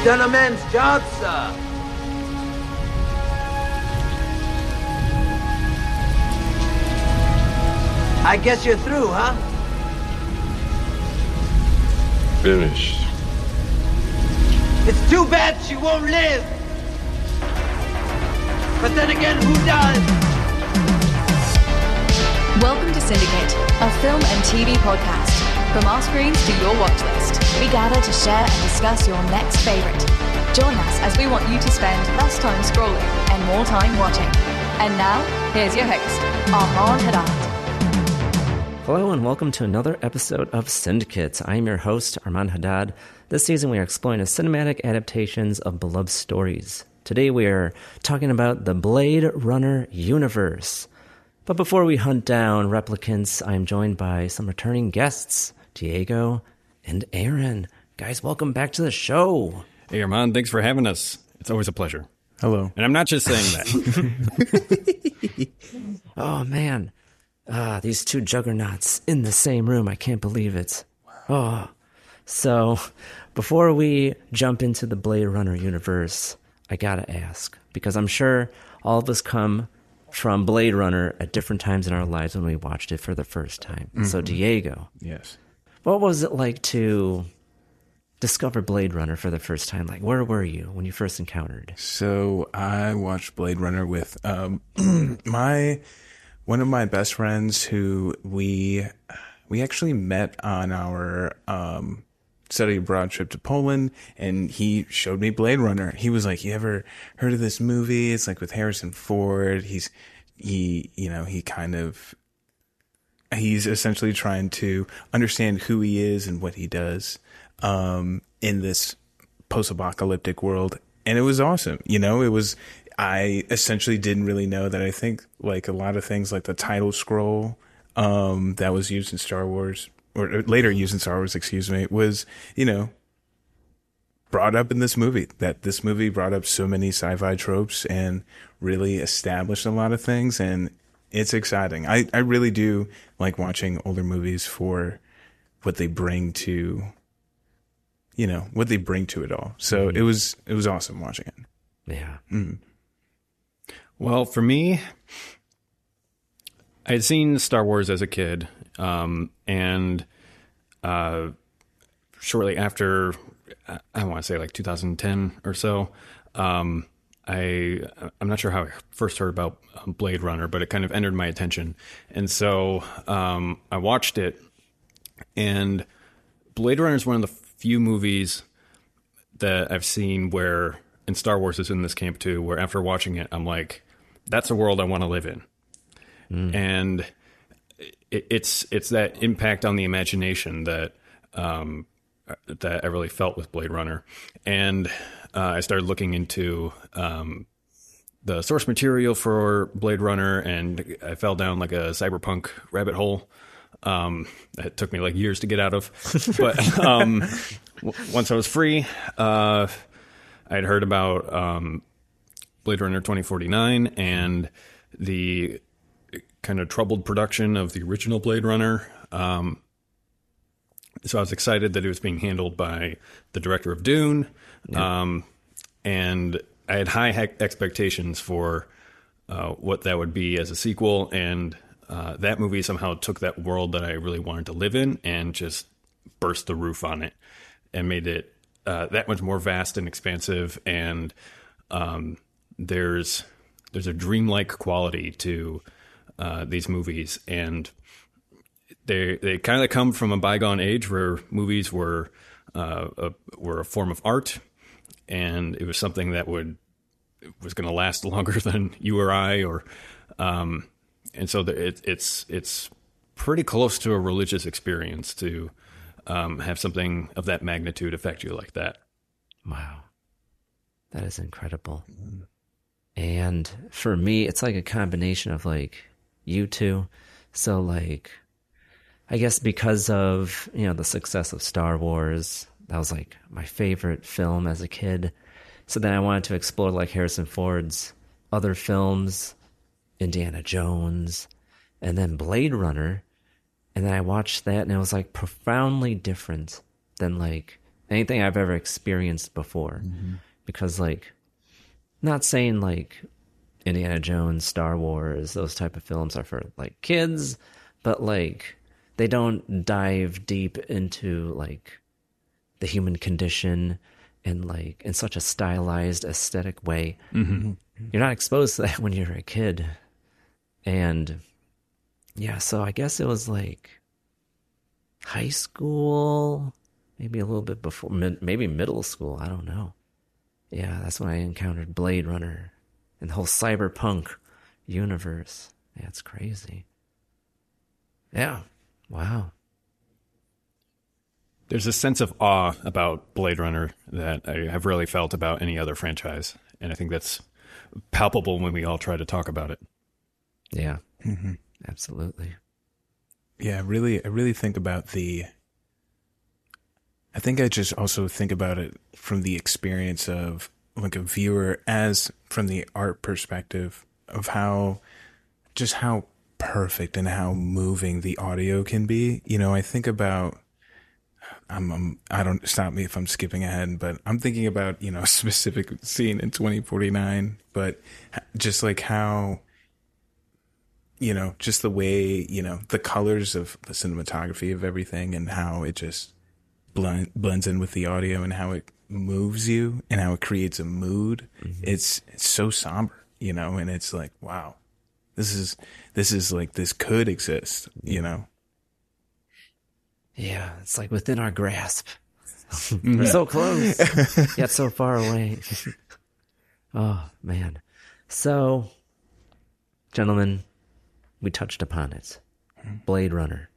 You've done a man's job, sir. I guess you're through, huh? Finished. It's too bad she won't live. But then again, who does? Welcome to Syndicate, a film and TV podcast. From our screens to your watch list, we gather to share and discuss your next favorite. Join us as we want you to spend less time scrolling and more time watching. And now, here's your host, Armand Haddad. Hello and welcome to another episode of Syndicate. I'm your host, Armand Haddad. This season we are exploring the cinematic adaptations of beloved stories. Today we are talking about the Blade Runner universe. But before we hunt down replicants, I am joined by some returning guests, Diego and Aaron. Guys, welcome back to the show. Hey, Armand, thanks for having us. It's always a pleasure. Hello. And I'm not just saying that. Oh man, ah, these two juggernauts in the same room. I can't believe it. Oh, so before we jump into the Blade Runner universe, I gotta ask because I'm sure all of us come from Blade Runner at different times in our lives when we watched it for the first time. So Diego, Yes. What was it like to discover Blade Runner for the first time? Like, where were you when you first encountered? So I watched Blade Runner with um, my one of my best friends who we we actually met on our um, study abroad trip to Poland, and he showed me Blade Runner. He was like, "You ever heard of this movie? It's like with Harrison Ford. He's he you know he kind of." He's essentially trying to understand who he is and what he does um, in this post-apocalyptic world. And it was awesome you know? It was i essentially didn't really know that. I think like a lot of things like the title scroll um that was used in star wars or later used in star wars excuse me was you know brought up in this movie that this movie brought up so many sci-fi tropes and really established a lot of things. And it's exciting i i really do like watching older movies for what they bring to you know what they bring to it all. So it was it was awesome watching it. Yeah. well, for me, I had seen Star Wars as a kid, um, and uh, shortly after, I- I want to say like 2010 or so, um, I I'm not sure how I first heard about um, Blade Runner, but it kind of entered my attention, and so um, I watched it, and Blade Runner is one of the few movies that I've seen where, and Star Wars is in this camp too, where after watching it, I'm like, that's a world I want to live in. And it, it's it's that impact on the imagination that um, that I really felt with Blade Runner, and uh, I started looking into um, the source material for Blade Runner, and I fell down like a cyberpunk rabbit hole. Um, it took me like years to get out of, but um, w- once I was free, uh, I had heard about um, Blade Runner 2049 and the kind of troubled production of the original Blade Runner. Um, so I was excited that it was being handled by the director of Dune, um, and I had high expectations for uh, what that would be as a sequel. And uh, that movie somehow took that world that I really wanted to live in and just burst the roof on it and made it uh, that much more vast and expansive. And um, there's there's a dreamlike quality to uh, these movies, and they they kind of come from a bygone age where movies were uh, a, were a form of art, and it was something that would was going to last longer than you or I, or um, and so the, it, it's it's pretty close to a religious experience to um, have something of that magnitude affect you like that. Wow. That is incredible. And for me, it's like a combination of like you two. So like I guess because of, you know, the success of Star Wars, that was like my favorite film as a kid. So then I wanted to explore like Harrison Ford's other films, Indiana Jones, and then Blade Runner. And then I watched that and it was like profoundly different than like anything I've ever experienced before. Mm-hmm. Because like not saying like Indiana Jones, Star Wars, those type of films are for like kids, but like they don't dive deep into like the human condition in like in such a stylized aesthetic way. Mhm. You're not exposed to that when you're a kid. And yeah, so I guess it was like high school, maybe a little bit before, maybe middle school. I don't know. Yeah, that's when I encountered Blade Runner and the whole cyberpunk universe. Yeah, crazy. Yeah. Wow. There's a sense of awe about Blade Runner that I have really felt about any other franchise, and I think that's palpable when we all try to talk about it. Yeah. Mm-hmm. Absolutely. Yeah, really, I really think about the. I think I just also think about it from the experience of like a viewer as from the art perspective of how just how perfect and how moving the audio can be. You know, I think about I'm, I'm I don't stop me if I'm skipping ahead, but I'm thinking about, you know, a specific scene in 2049, but just like how you know, just the way, you know, the colors of the cinematography of everything and how it just blend, blends in with the audio and how it moves you and how it creates a mood. Mm-hmm. It's, it's so somber, you know, and it's like, wow, this is, this is like, this could exist, you know? Yeah, it's like within our grasp. We're so close, yet so far away. oh, man. So, gentlemen, we touched upon it Blade Runner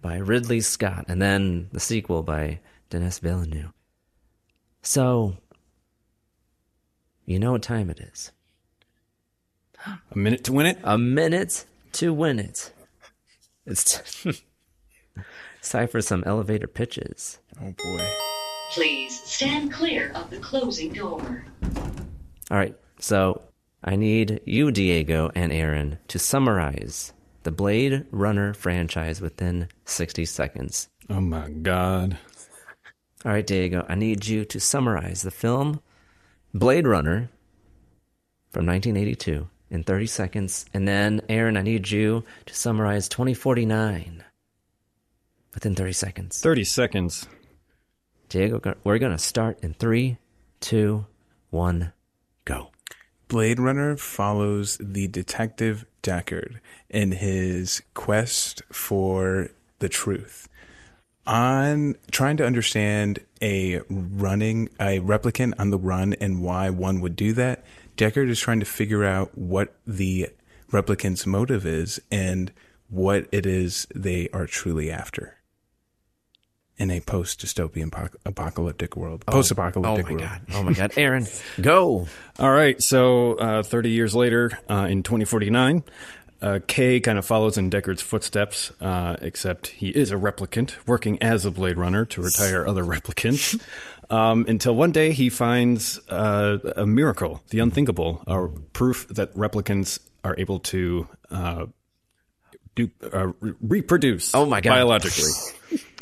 by Ridley Scott, and then the sequel by Denis Villeneuve. So, you know what time it is. A minute to win it? A minute to win it. It's, t- it's time for some elevator pitches. Oh boy. Please stand clear of the closing door. All right, so I need you, Diego and Aaron, to summarize the Blade Runner franchise within 60 seconds. Oh my God. All right, Diego, I need you to summarize the film Blade Runner from 1982 in 30 seconds. And then, Aaron, I need you to summarize 2049 within 30 seconds. 30 seconds. Diego, we're going to start in three, two, one, go. Blade Runner follows the detective Deckard in his quest for the truth. On trying to understand a running a replicant on the run and why one would do that, Deckard is trying to figure out what the replicant's motive is and what it is they are truly after. In a post dystopian apocalyptic world, post apocalyptic oh my world. God. Oh my God. Aaron, go. All right. So, uh, 30 years later, uh, in 2049, uh, Kay kind of follows in Deckard's footsteps, uh, except he is a replicant working as a Blade Runner to retire other replicants. Um, until one day he finds uh, a miracle, the unthinkable, a proof that replicants are able to uh, do, uh, re- reproduce. Oh my God. biologically.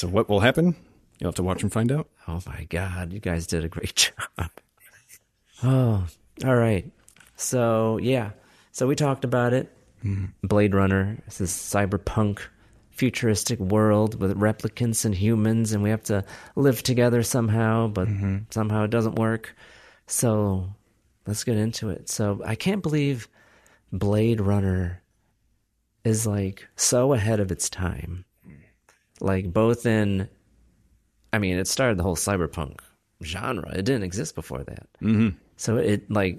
so what will happen? You'll have to watch and find out. Oh my god, you guys did a great job. Oh, all right. So yeah, so we talked about it. Hmm. Blade Runner. It's this cyberpunk, futuristic world with replicants and humans, and we have to live together somehow. But mm-hmm. somehow it doesn't work. So let's get into it. So I can't believe Blade Runner is like so ahead of its time. Like both in I mean, it started the whole cyberpunk genre. It didn't exist before that. Mm-hmm. So it like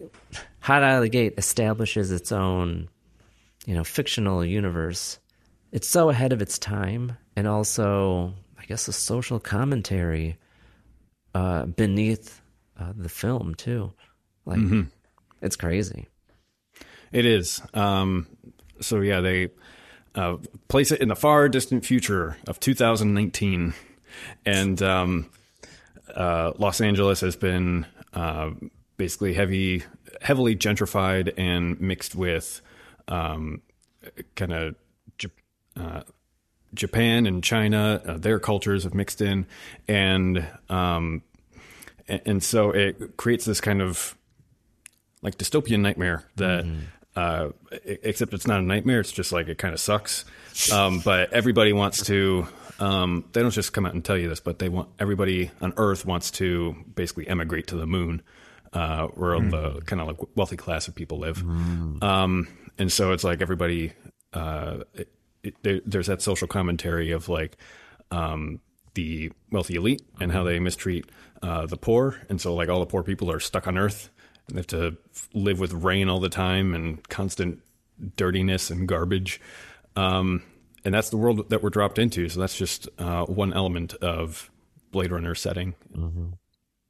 hot out of the gate establishes its own, you know, fictional universe. It's so ahead of its time, and also, I guess, a social commentary uh, beneath uh, the film too. Like, Mhm. it's crazy. It is. Um, so yeah, they uh, place it in the far distant future of 2019, and um, uh, Los Angeles has been uh, basically heavy, heavily gentrified and mixed with um, kind of uh, Japan and China. Uh, their cultures have mixed in, and um, and, and so it creates this kind of like dystopian nightmare that uh except it's not a nightmare it's just like it kind of sucks. Um but everybody wants to um they don't just come out and tell you this but they want everybody on earth wants to basically emigrate to the moon uh where the kind of like wealthy class of people live. Um and so it's like everybody uh it, it, there, there's that social commentary of like um the wealthy elite and how they mistreat uh, the poor, and so like all the poor people are stuck on Earth and have to live with rain all the time and constant dirtiness and garbage. Um, and that's the world that we're dropped into. So that's just uh, one element of Blade Runner setting.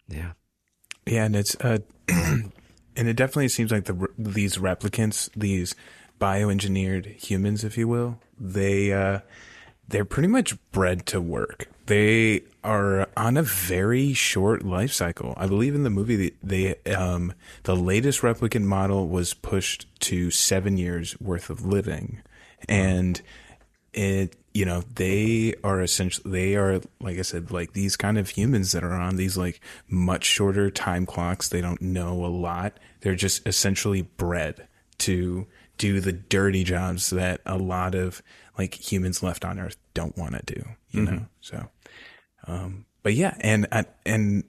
Yeah. Yeah, and it's uh, and it definitely seems like the these replicants, these bioengineered humans, if you will, they uh, they're pretty much bred to work. They are on a very short life cycle. I believe in the movie they, um the latest replicant model was pushed to seven years worth of living, and it you know they are essentially they are like i said like these kind of humans that are on these like much shorter time clocks they don't know a lot they're just essentially bred to do the dirty jobs that a lot of like humans left on earth don't want to do you know? So um but yeah and and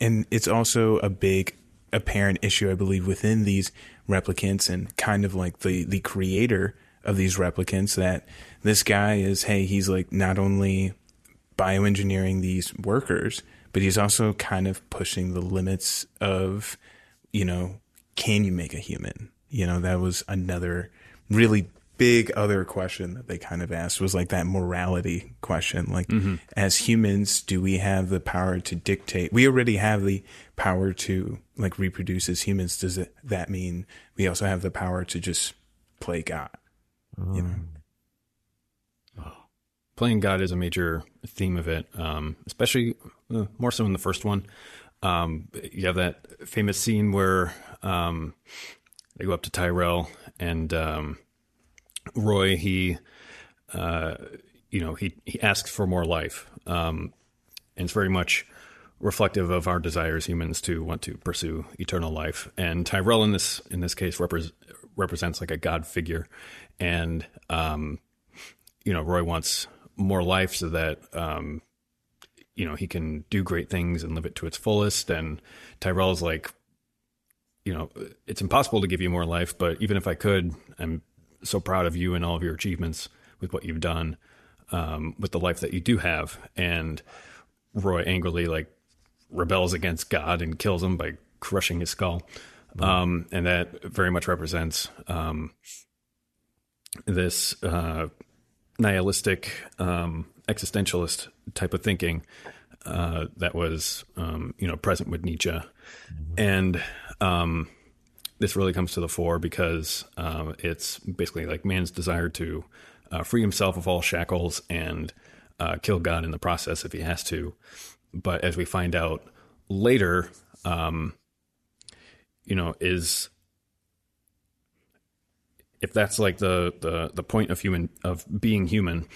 and it's also a big apparent issue i believe within these replicants and kind of like the the creator of these replicants that this guy is hey he's like not only bioengineering these workers but he's also kind of pushing the limits of you know can you make a human? You know that was another really big other question that they kind of asked was like that morality question like as humans do we have the power to dictate? We already have the power to like reproduce as humans. Does it, that mean we also have the power to just play god? You know? Playing God is a major theme of it, um, especially uh, more so in the first one. Um, you have that famous scene where um, they go up to Tyrell and um, Roy. He, uh, you know, he he asks for more life, um, and it's very much reflective of our desires, humans, to want to pursue eternal life. And Tyrell, in this in this case, repres represents like a god figure, and um, you know, Roy wants more life so that um, you know he can do great things and live it to its fullest. And Tyrell's like, you know, it's impossible to give you more life, but even if I could, I'm so proud of you and all of your achievements with what you've done um, with the life that you do have. And Roy angrily like rebels against God and kills him by crushing his skull. Um, and that very much represents um, this uh, nihilistic um, existentialist type of thinking uh, that was um, you know present with Nietzsche, and um, this really comes to the fore because um, it's basically like man's desire to uh, free himself of all shackles and uh, kill God in the process if he has to. But as we find out later, um, you know, is if that's like the, the the point of human of being human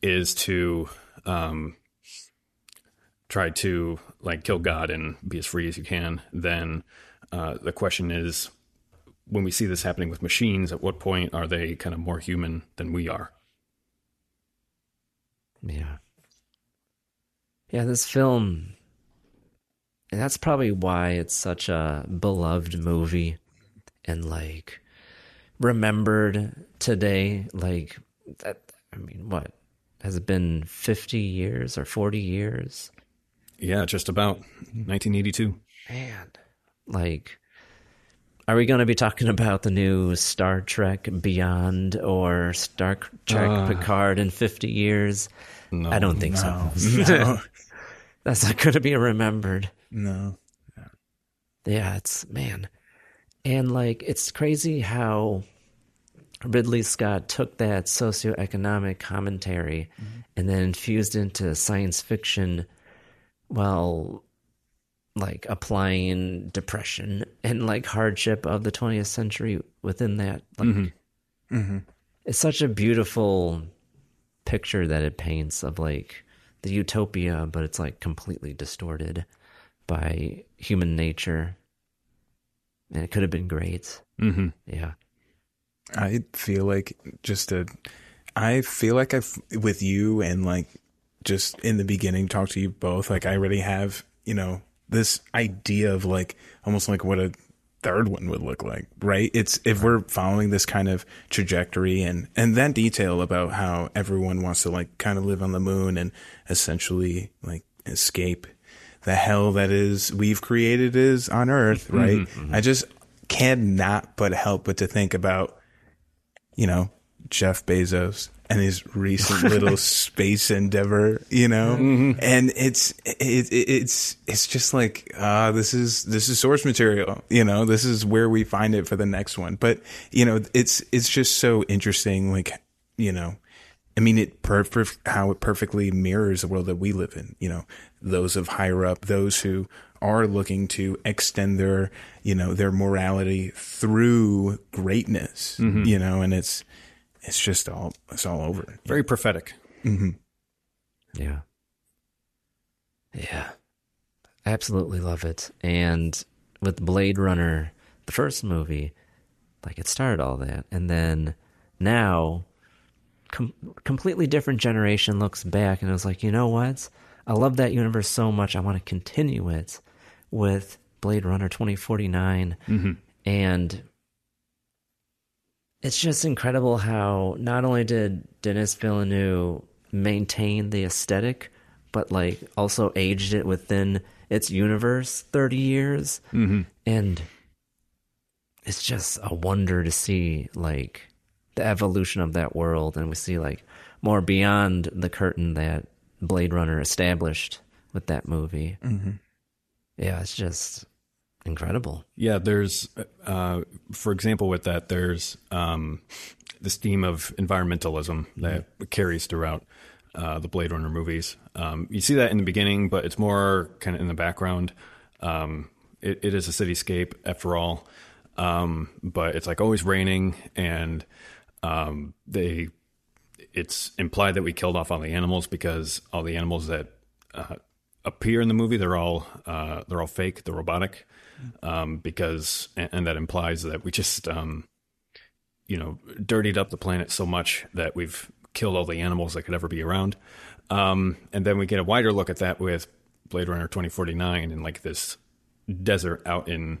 is to um, try to like kill God and be as free as you can, then uh, the question is when we see this happening with machines, at what point are they kind of more human than we are? Yeah. Yeah, this film and that's probably why it's such a beloved movie and like remembered today like that I mean, what has it been 50 years or 40 years? Yeah, just about 1982. Man, like are we going to be talking about the new Star Trek Beyond or Star Trek Uh, Picard in 50 years? No, I don't think no, so. no. That's not going to be remembered. No. Yeah, it's man. And like it's crazy how Ridley Scott took that socioeconomic commentary and then infused into science fiction while like applying depression and like hardship of the 20th century within that like Mm-hmm. it's such a beautiful picture that it paints of like the utopia but it's like completely distorted by human nature and it could have been great Mm-hmm. yeah I feel like just a, I feel like I've with you and like just in the beginning talk to you both. Like I already have, you know, this idea of like almost like what a third one would look like, right? It's if we're following this kind of trajectory and and that detail about how everyone wants to like kind of live on the moon and essentially like escape the hell that is we've created is on earth, mm-hmm. right? Mm-hmm. I just cannot but help but to think about you know, Jeff Bezos and his recent little space endeavor, you know, and it's, it, it, it's, it's just like, uh, this is, this is source material, you know, this is where we find it for the next one. But, you know, it's, it's just so interesting. Like, you know, I mean, it perfect how it perfectly mirrors the world that we live in. You know, those of higher up, those who are looking to extend their, you know, their morality through greatness. You know, and it's it's just all it's all over. Very prophetic. Mm-hmm. Yeah. Yeah. I absolutely love it. And with Blade Runner, the first movie, like it started all that. And then now, com- completely different generation looks back and it was like, you know what? I love that universe so much. I want to continue it with Blade Runner 2049. Mm-hmm. And it's just incredible how not only did Denis Villeneuve maintain the aesthetic, but like also aged it within its universe 30 years. Mm-hmm. And it's just a wonder to see like the evolution of that world. And we see like more beyond the curtain that Blade Runner established with that movie. Mm-hmm. Yeah, it's just incredible. Yeah, there's, uh, for example, with that, there's um, this theme of environmentalism that carries throughout uh, the Blade Runner movies. Um, you see that in the beginning, but it's more kind of in the background. Um, it, it is a cityscape after all, um, but it's like always raining, and um, they. It's implied that we killed off all the animals because all the animals that uh, appear in the movie they're all uh, they're all fake, they're robotic um, because and, and that implies that we just um, you know dirtied up the planet so much that we've killed all the animals that could ever be around. Um, and then we get a wider look at that with Blade Runner 2049 and like this desert out in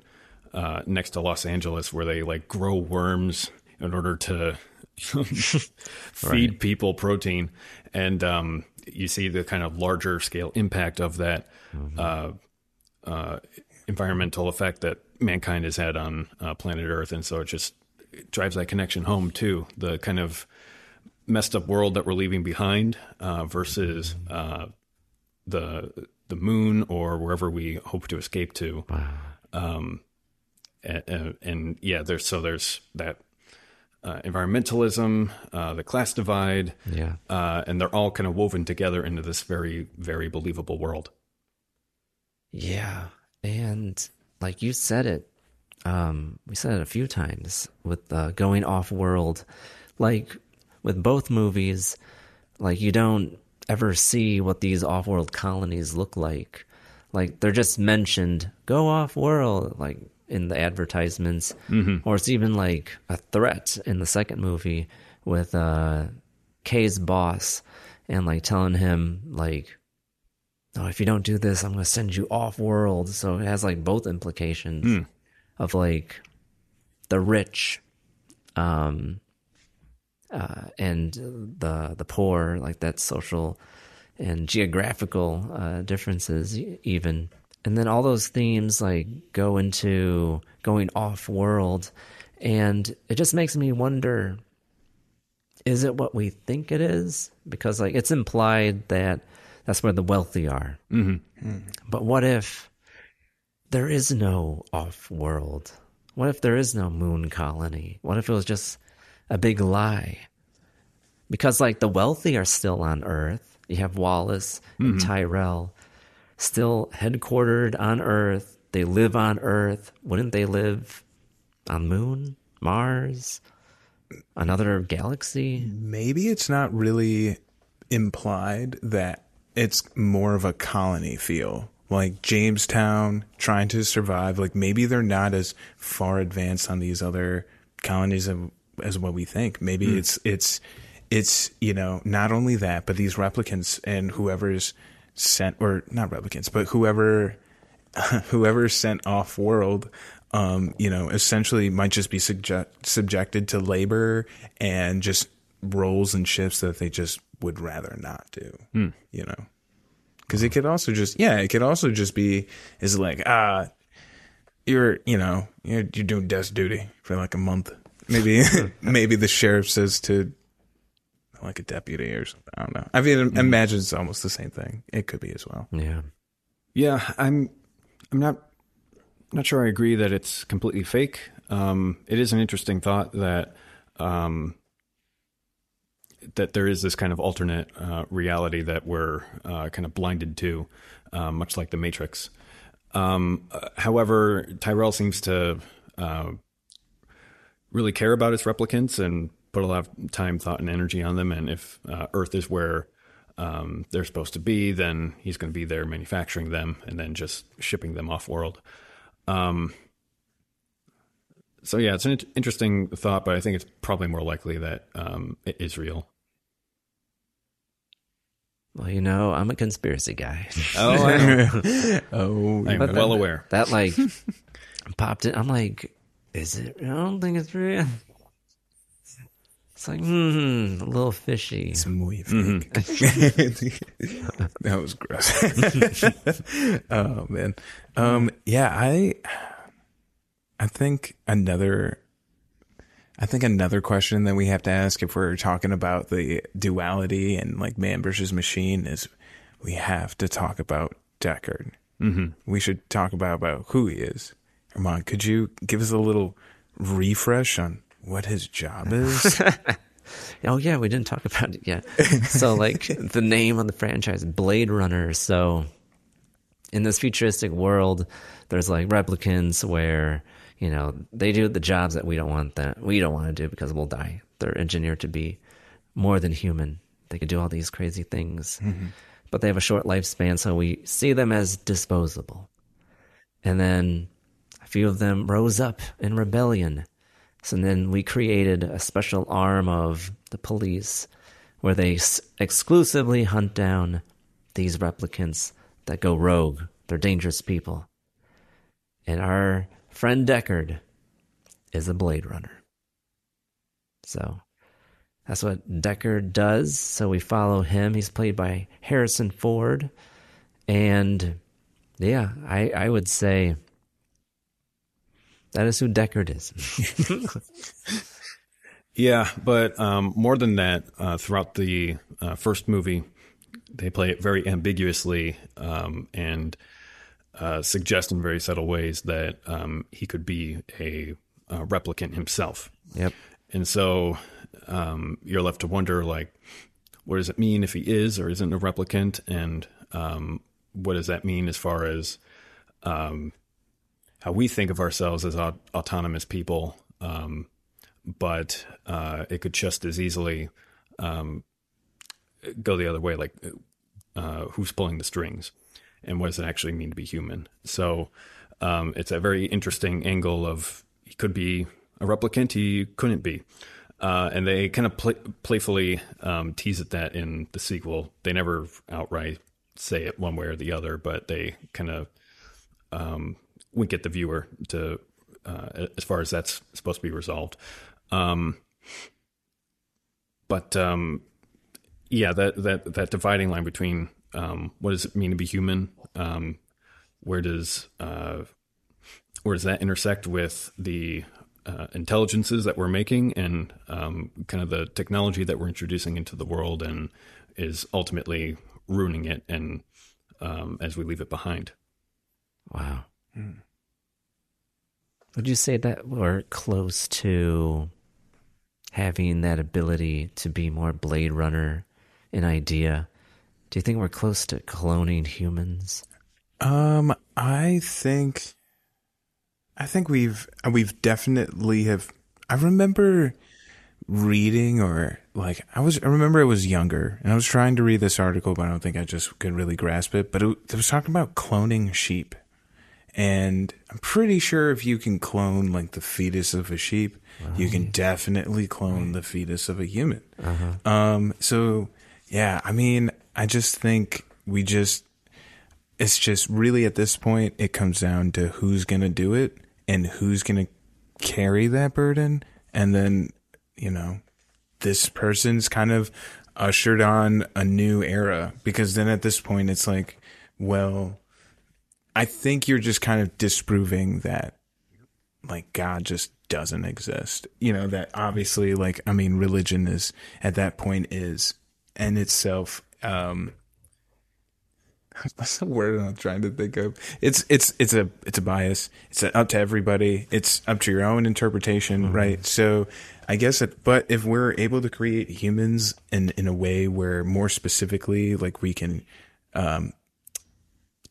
uh, next to Los Angeles where they like grow worms in order to feed people protein. And um, you see the kind of larger scale impact of that uh, uh, environmental effect that mankind has had on uh, planet Earth. And so it just drives that connection home too. The kind of messed up world that we're leaving behind uh, versus uh, the the moon or wherever we hope to escape to. Um, and, and yeah, there's so there's that uh, environmentalism, uh, the class divide, Yeah. uh, and they're all kind of woven together into this very, very believable world. Yeah. And like you said it, um, we said it a few times with uh, going off world. Like with both movies, like you don't ever see what these off world colonies look like. Like they're just mentioned, go off world, like in the advertisements. Or it's even like a threat in the second movie with uh, Kay's boss and like telling him, like, oh, if you don't do this, I'm going to send you off world. So it has like both implications of like the rich, um, uh, and the the poor, like that social and geographical uh, differences, even. And then all those themes like go into going off world, and it just makes me wonder: is it what we think it is? Because like it's implied that that's where the wealthy are. Mm-hmm. But what if there is no off world? What if there is no moon colony? What if it was just a big lie? Because like the wealthy are still on Earth. You have Wallace and Tyrell still headquartered on Earth. They live on Earth. Wouldn't they live on Moon, Mars, another galaxy? maybe it's not really implied that it's more of a colony feel. Like jamestown trying to survive like maybe they're not as far advanced on these other colonies of, as what we think. Maybe it's it's it's you know not only that but these replicants and whoever's sent or not replicants but whoever whoever sent off world um you know essentially might just be subject, subjected to labor and just roles and shifts that they just would rather not do you know because it could also just yeah it could also just be is like ah you're you know you're, you're doing desk duty for like a month maybe maybe the sheriff says to like a deputy or something i don't know i mean imagine it's almost the same thing it could be as well Yeah. Yeah, I'm. I'm not. Not sure I agree that it's completely fake. Um, it is an interesting thought that um, that there is this kind of alternate uh, reality that we're uh, kind of blinded to, uh, much like the Matrix. Um, uh, however, Tyrell seems to uh, really care about his replicants and put a lot of time, thought, and energy on them. And if uh, Earth is where um, they're supposed to be, then he's going to be there manufacturing them and then just shipping them off world. Um, so yeah, it's an interesting thought, but I think it's probably more likely that um, it is real. Well, you know, I'm a conspiracy guy. Oh, I know. oh I'm well that- aware. That like popped in. I'm like, is it? I don't think it's real. It's like, hmm, a little fishy. It's muy fake. that was gross. oh man. Um yeah, I I think another I think another question that we have to ask if we're talking about the duality and like man versus machine is we have to talk about Deckard. Mm-hmm. We should talk about, about who he is. Armand, could you give us a little refresh on what his job is? Oh yeah, we didn't talk about it yet. so like the name on the franchise, Blade Runner. So in this futuristic world, there's like replicants where you know they do the jobs that we don't want that we don't want to do because we'll die. They're engineered to be more than human. They could do all these crazy things, mm-hmm. but they have a short lifespan, so we see them as disposable. And then a few of them rose up in rebellion. So then we created a special arm of the police where they s- exclusively hunt down these replicants that go rogue. They're dangerous people. And our friend Deckard is a Blade Runner. So that's what Deckard does. So we follow him. He's played by Harrison Ford. And yeah, I, I would say that is who Deckard is. Yeah, but um, more than that, uh, throughout the uh, first movie, they play it very ambiguously, um, and uh, suggest in very subtle ways that um, he could be a, a, replicant himself. Yep. And so um, you're left to wonder, like, what does it mean if he is or isn't a replicant, and um, what does that mean as far as um, how we think of ourselves as aut- autonomous people? Um, but uh, it could just as easily um, go the other way, like uh, who's pulling the strings, and what does it actually mean to be human? So um, it's a very interesting angle of he could be a replicant, he couldn't be. Uh, and they kind of play, playfully um, tease at that in the sequel. They never outright say it one way or the other, but they kind of um, wink at the viewer to uh, as far as that's supposed to be resolved. Um, but um, yeah, that that that dividing line between um, what does it mean to be human? Um, where does uh, where does that intersect with the uh, intelligences that we're making and um, kind of the technology that we're introducing into the world and is ultimately ruining it and um, as we leave it behind. Wow. Mm. Would you say that we're close to having that ability to be more Blade Runner an idea? Do you think we're close to cloning humans? Um, I think I think we've we've definitely have I remember reading or like I was I remember I was younger and I was trying to read this article but I don't think I just could really grasp it but it, it was talking about cloning sheep and I'm pretty sure if you can clone like the fetus of a sheep, you can definitely clone the fetus of a human. Uh-huh. Um, so yeah, I mean, I just think we just, it's just really at this point, it comes down to who's going to do it and who's going to carry that burden. And then, you know, this person's kind of ushered on a new era because then at this point, it's like, well, I think you're just kind of disproving that like God just doesn't exist. You know, that obviously like I mean religion is at that point is in itself um that's the word I'm trying to think of. It's it's it's a it's a bias. It's up to everybody. It's up to your own interpretation, mm-hmm. right? So I guess it, but if we're able to create humans in in a way where more specifically like we can um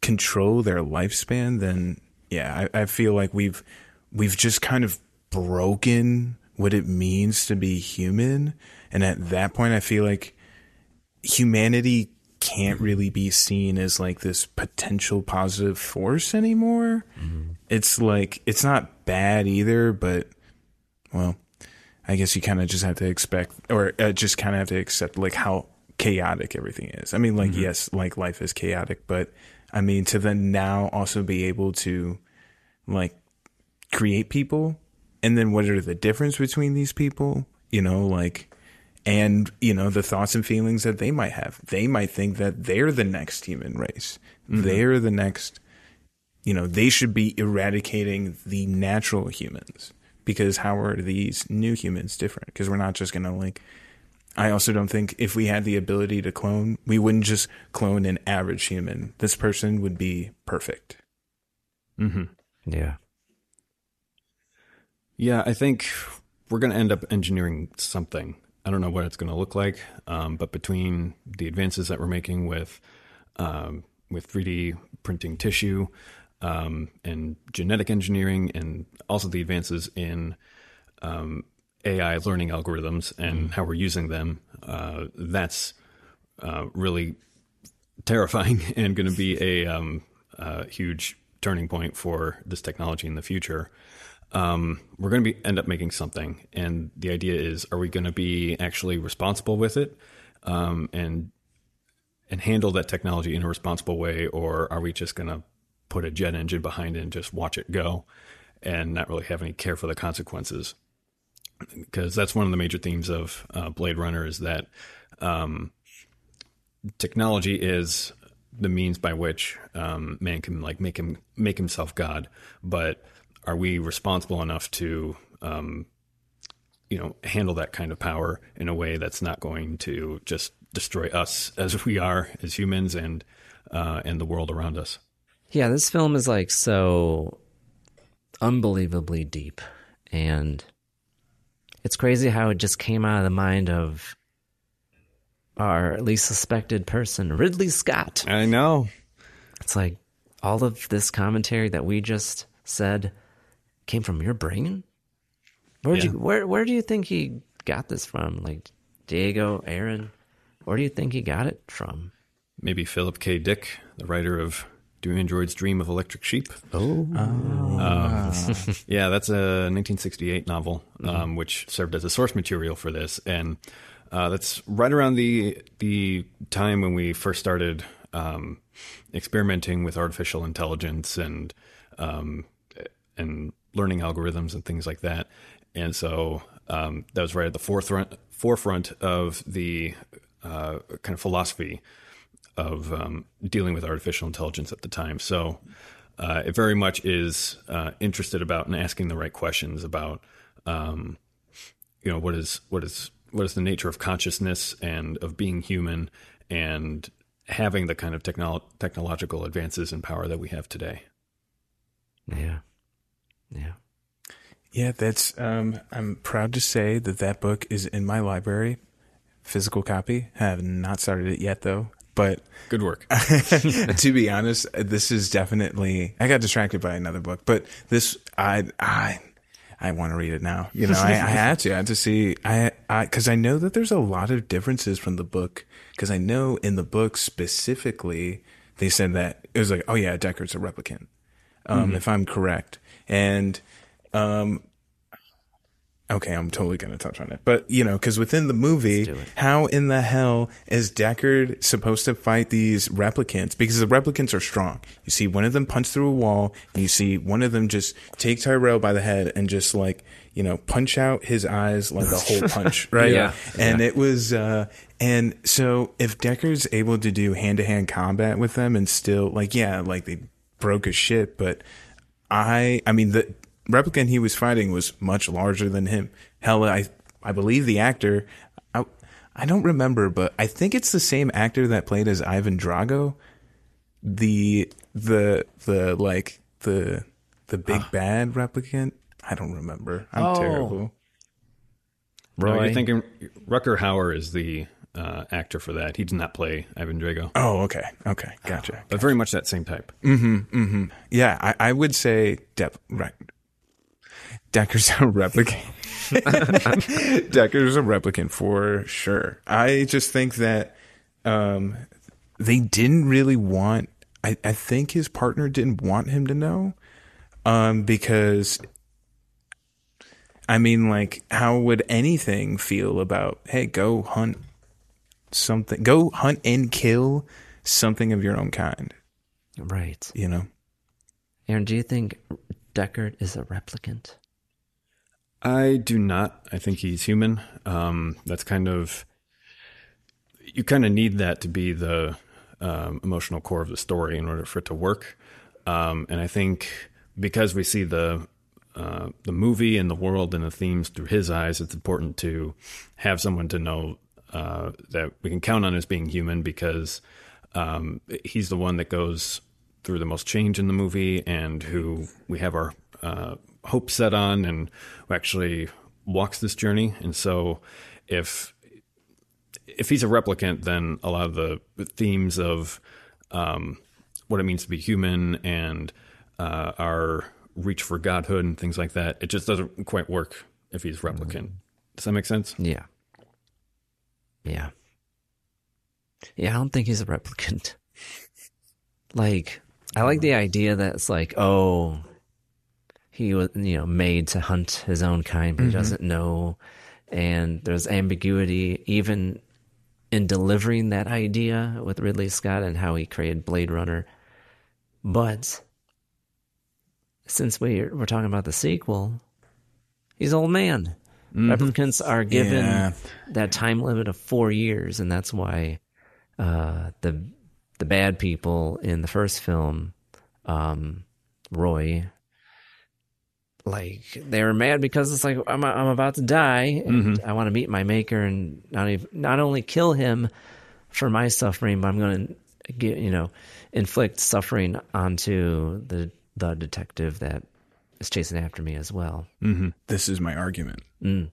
control their lifespan, then yeah, I, I feel like we've we've just kind of broken what it means to be human. And at that point, I feel like humanity can't really be seen as like this potential positive force anymore. Mm-hmm. It's like, it's not bad either, but well, I guess you kind of just have to expect or uh, just kind of have to accept like how chaotic everything is. I mean, like, mm-hmm. yes, like life is chaotic, but I mean, to then now also be able to like create people and then what are the difference between these people, you know, like, and you know the thoughts and feelings that they might have they might think that they're the next human race mm-hmm. they're the next you know they should be eradicating the natural humans because how are these new humans different because we're not just gonna like I also don't think if we had the ability to clone, we wouldn't just clone an average human. This person would be perfect. Mm-hmm. Yeah. Yeah, I think we're going to end up engineering something. I don't know what it's going to look like, um, but between the advances that we're making with um, with 3D printing tissue um, and genetic engineering, and also the advances in um, AI learning algorithms and mm. how we're using them, uh, that's uh, really terrifying and going to be a, um, a, huge turning point for this technology in the future. Um, we're going to be end up making something, and the idea is: are we going to be actually responsible with it um, and and handle that technology in a responsible way, or are we just going to put a jet engine behind it and just watch it go and not really have any care for the consequences? because that's one of the major themes of uh, Blade Runner is that um, technology is the means by which um, man can like make him make himself God, but are we responsible enough to um, you know handle that kind of power in a way that's not going to just destroy us as we are as humans and uh, and the world around us? Yeah, this film is like so unbelievably deep. And it's crazy how it just came out of the mind of our least suspected person, Ridley Scott. I know. It's like all of this commentary that we just said came from your brain. Where Yeah. you where where do you think he got this from? Like Diego, Aaron, where do you think he got it from? Maybe Philip K. Dick, the writer of Do Androids Dream of Electric Sheep? Oh. Um, yeah, that's a 1968 novel, um, which served as a source material for this, and uh, that's right around the the time when we first started um, experimenting with artificial intelligence and um, and learning algorithms and things like that. And so um, that was right at the forefront forefront of the uh, kind of philosophy of um, dealing with artificial intelligence at the time. So uh, it very much is uh, interested about and asking the right questions about, um, you know, what is what is what is the nature of consciousness and of being human and having the kind of technolo- technological advances and power that we have today. Yeah. Yeah. Yeah, that's. Um, I'm proud to say that that book is in my library, physical copy. have not started it yet though. But good work. to be honest, this is definitely. I got distracted by another book, but this I I I want to read it now. You know, I, I had to. I had to see. I I because I know that there's a lot of differences from the book. Because I know in the book specifically, they said that it was like, oh yeah, Deckard's a replicant, um, Mhm. if I'm correct, and um. Okay, I'm totally going to touch on it. But, you know, because within the movie, how in the hell is Deckard supposed to fight these replicants? Because the replicants are strong. You see one of them punch through a wall, and you see one of them just take Tyrell by the head and just like, you know, punch out his eyes like a whole punch, right? Yeah. And Yeah. it was, uh, and so if Deckard's able to do hand to hand combat with them and still, like, yeah, like they broke his shit, but I, I mean, the replicant he was fighting was much larger than him. Hell, I, I believe the actor, I, I don't remember, but I think it's the same actor that played as Ivan Drago. The, the, the, like, the, the big ah. bad replicant. I don't remember. I'm Oh. terrible. No, you're thinking Rutger Hauer is the uh, actor for that. He did not play Ivan Drago. Oh, okay. Okay. Gotcha. But very much that same type. Mm-hmm. Mm-hmm. Yeah, I, I would say Dep right. Decker's a replicant. Decker's a replicant for sure. I just think that um, they didn't really want. I, I think his partner didn't want him to know, um, because I mean, like, how would anything feel about? Hey, go hunt something. Go hunt and kill something of your own kind. Right. You know. Aaron, do you think Deckard is a replicant? I do not. I think he's human. Um, that's kind of you kind of need that to be the um, emotional core of the story in order for it to work. Um, and I think because we see the uh, the movie and the world and the themes through his eyes, it's important to have someone to know uh, that we can count on as being human because um, he's the one that goes through the most change in the movie and who we have our uh, hope set on and who actually walks this journey. And so if if he's a replicant, then a lot of the themes of um, what it means to be human and uh, our reach for godhood and things like that, it just doesn't quite work if he's replicant. Does that make sense? Yeah. Yeah. Yeah, I don't think he's a replicant. like, I like the idea that it's like, oh, he was, you know, made to hunt his own kind, but he Mhm. doesn't know. And there's ambiguity even in delivering that idea with Ridley Scott and how he created Blade Runner. But since we're, we're talking about the sequel, he's old man. Mhm. Replicants are given Yeah. that time limit of four years, and that's why uh, the the bad people in the first film, um, Roy, like they were mad because it's like I'm I'm about to die, and I want to meet my maker, and not even, not only kill him for my suffering, but I'm going to get, you know, inflict suffering onto the the detective that is chasing after me as well. Mm-hmm. This is my argument. Mm.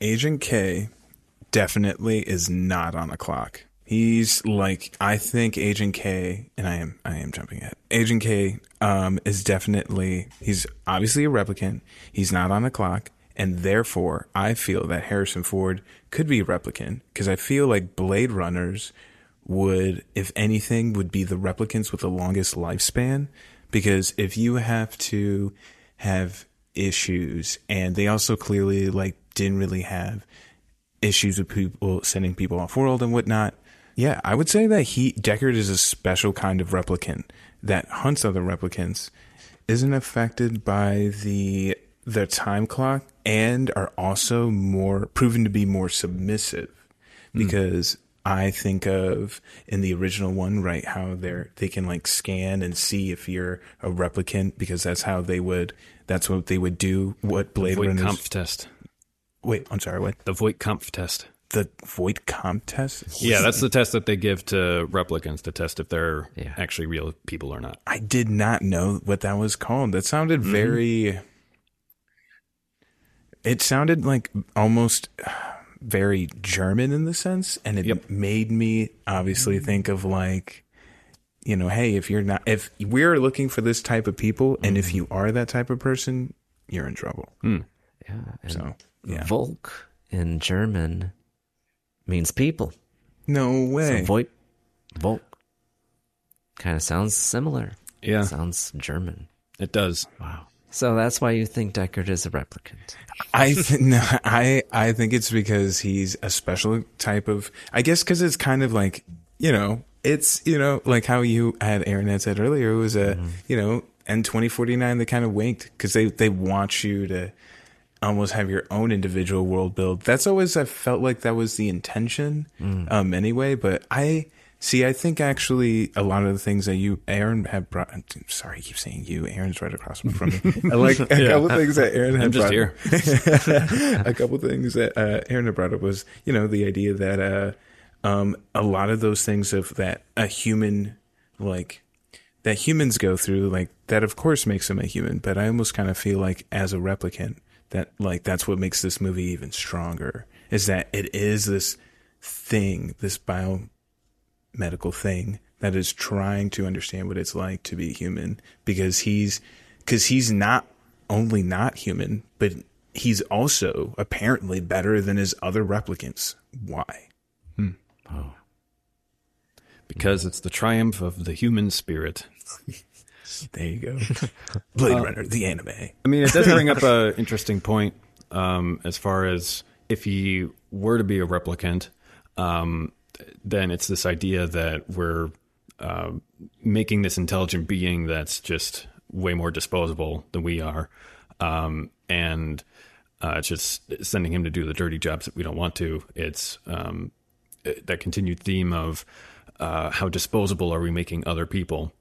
Agent K definitely is not on the clock. He's like I think Agent K, and I am I am jumping ahead. Agent K um, is definitely he's obviously a replicant. He's not on the clock, and therefore I feel that Harrison Ford could be a replicant because I feel like Blade Runners would, if anything, would be the replicants with the longest lifespan. Because if you have to have issues, and they also clearly like didn't really have issues with people sending people off world and whatnot. Yeah, I would say that he Deckard is a special kind of replicant that hunts other replicants, isn't affected by the the time clock, and are also more proven to be more submissive hmm. because I think of in the original one, right, how they're they can like scan and see if you're a replicant because that's how they would that's what they would do. What Blade Voight Runners Kampff test. Wait, I'm sorry, what? The Voight Kampff test. The Voight Kampff test? Yeah, that's the test that they give to replicants to test if they're Yeah. actually real people or not. I did not know what that was called. That sounded Mm-hmm. very. It sounded like almost very German in the sense, and it Yep. made me obviously think of like, you know, hey, if you're not, if we're looking for this type of people, and if mm. you are that type of person, you're in trouble. Hmm. Yeah. And So, yeah. Volk in German means people. No way. So Voight, Volk kind of sounds similar. Yeah. Sounds German. It does. Wow. So that's why you think Deckard is a replicant. I th- no, I I think it's because he's a special type of. I guess because it's kind of like you know, it's you know like how you had Aaron had said earlier. It was a you know, and twenty forty nine they kind of winked because they they want you to almost have your own individual world build. That's always I felt like that was the intention, um. Anyway, but I. See, I think actually a lot of the things that you, Aaron, have brought. I'm Sorry, I keep saying you. Aaron's right across from me. I like a couple things that Aaron had I'm just brought here. a couple things that uh, Aaron had brought up was, you know, the idea that uh, um, a lot of those things of that a human, like, that humans go through, like, that of course makes them a human. But I almost kind of feel like as a replicant, that, like, that's what makes this movie even stronger is that it is this thing, this biomedical thing that is trying to understand what it's like to be human because he's, because he's not only not human, but he's also apparently better than his other replicants. Why? Because it's the triumph of the human spirit. There you go. Blade Runner, the anime. I mean, it does bring up an interesting point um, as far as if he were to be a replicant, um, then it's this idea that we're uh, making this intelligent being that's just way more disposable than we are, um, and uh, it's just sending him to do the dirty jobs that we don't want to. It's um, that continued theme of uh, how disposable are we making other people,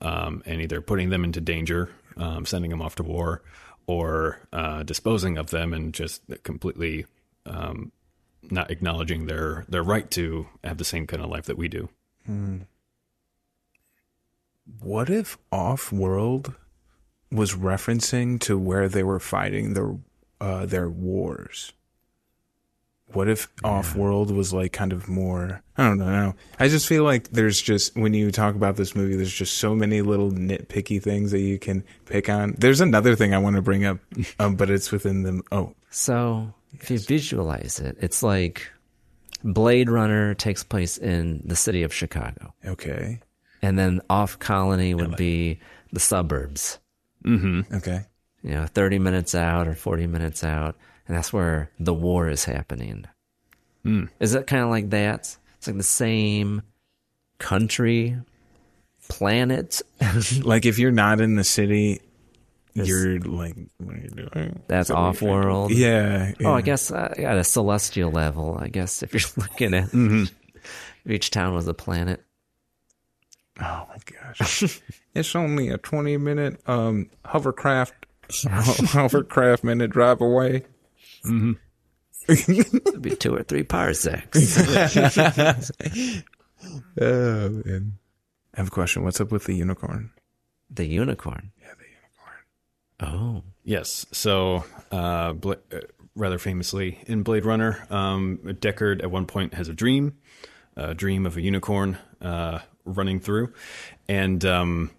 um, and either putting them into danger, um, sending them off to war, or uh, disposing of them and just completely um, not acknowledging their their right to have the same kind of life that we do. What if Off World was referencing to where they were fighting their uh, their wars? What if Off World was like kind of more? I don't know. I just feel like there's just when you talk about this movie, there's just so many little nitpicky things that you can pick on. There's another thing I want to bring up, um, but it's within the. Oh, So if you visualize it, it's like Blade Runner takes place in the city of Chicago, okay, and then off colony would be the suburbs. Mm-hmm okay. You know, thirty minutes out or forty minutes out, and that's where the war is happening. Is it kind of like that? It's like the same country, planet. Like if you're not in the city, you're like, what are you doing? That's off are you thinking? world. Yeah, Oh, I guess uh, at a celestial level. I guess if you're looking at if each town was a planet. Oh my gosh. it's only a 20 minute um hovercraft hovercraft minute drive away. It'd be two or three parsecs. Oh man. I have a question. What's up with the unicorn? The unicorn. Yeah, the unicorn. Oh. Yes. So, uh, Bla- uh, rather famously in Blade Runner, um, Deckard at one point has a dream, a dream of a unicorn uh, running through, and um,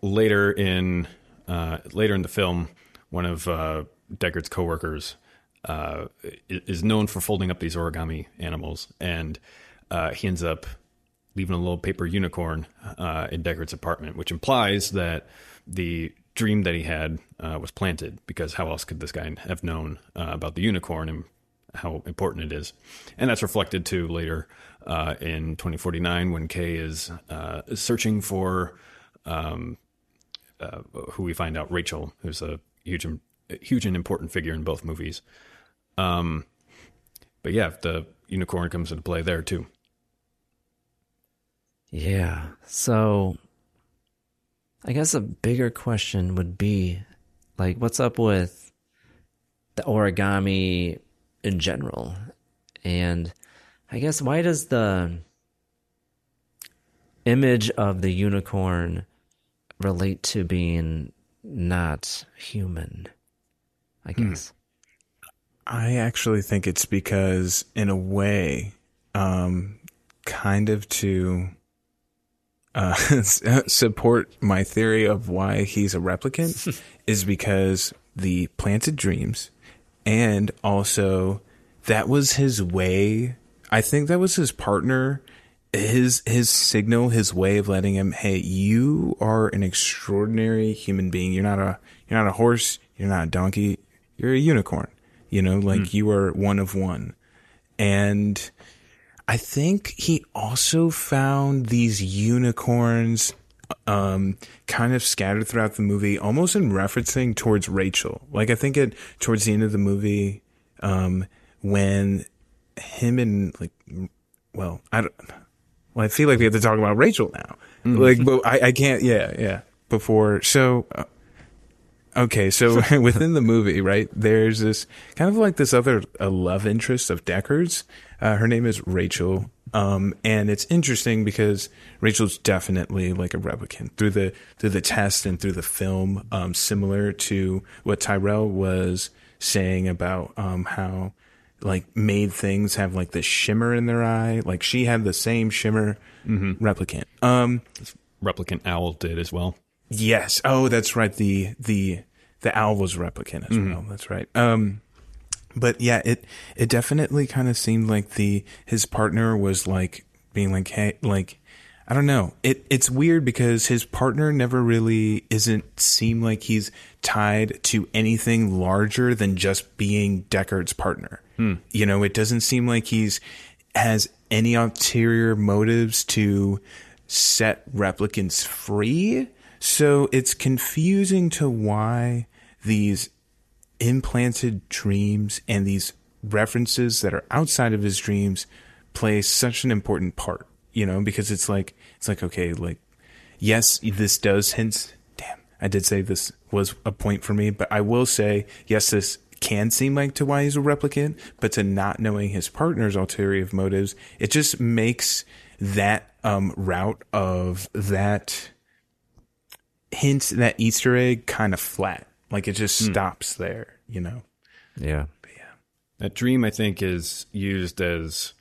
later in uh, later in the film, one of uh, Deckard's coworkers uh, is known for folding up these origami animals, and uh, he ends up leaving a little paper unicorn uh, in Deckard's apartment, which implies that the dream that he had uh, was planted. Because how else could this guy have known uh, about the unicorn and how important it is? And that's reflected too later uh, in 2049 when Kay is searching for um, who we find out Rachael, who's a huge, huge and important figure in both movies. Um, but yeah, the unicorn comes into play there too. Yeah. So I guess a bigger question would be like what's up with the origami in general? And I guess why does the image of the unicorn relate to being not human? I guess. I actually think it's because, in a way, um, kind of to uh, support my theory of why he's a replicant, is because the planted dreams, and also that was his way. I think that was his partner, his his signal, his way of letting him, hey, you are an extraordinary human being. You're not a you're not a horse. You're not a donkey. You're a unicorn. You know, like you are one of one. And I think he also found these unicorns um kind of scattered throughout the movie almost in referencing towards Rachael. Like I think it towards the end of the movie um when him and like well, I don't well, I feel like we have to talk about Rachael now. Like but I I can't yeah, yeah. Before so uh, Okay, so within the movie, right, there's this kind of like this other a love interest of Deckard's. Uh, her name is Rachael, um, and it's interesting because Rachael's definitely like a replicant through the through the test and through the film, um, similar to what Tyrell was saying about um, how like made things have like the shimmer in their eye. Like she had the same shimmer replicant. Um, Replicant Owl did as well. Yes. Oh, that's right. The the the owl was a replicant as well. That's right. Um, but yeah, it it definitely kind of seemed like the his partner was like being like, hey, like I don't know. It it's weird because his partner never really isn't seem like he's tied to anything larger than just being Deckard's partner. You know, it doesn't seem like he's has any ulterior motives to set replicants free. So it's confusing to why these implanted dreams and these references that are outside of his dreams play such an important part, you know, because it's like, it's like, okay, like, yes, this does hint, damn, I did say this was a point for me, but I will say, yes, this can seem like to why he's a replicant, but to not knowing his partner's ulterior motives, it just makes that um, route of that hint, that Easter egg kind of flat. Like it just stops there, you know? Yeah. Yeah. That dream, I think, is used as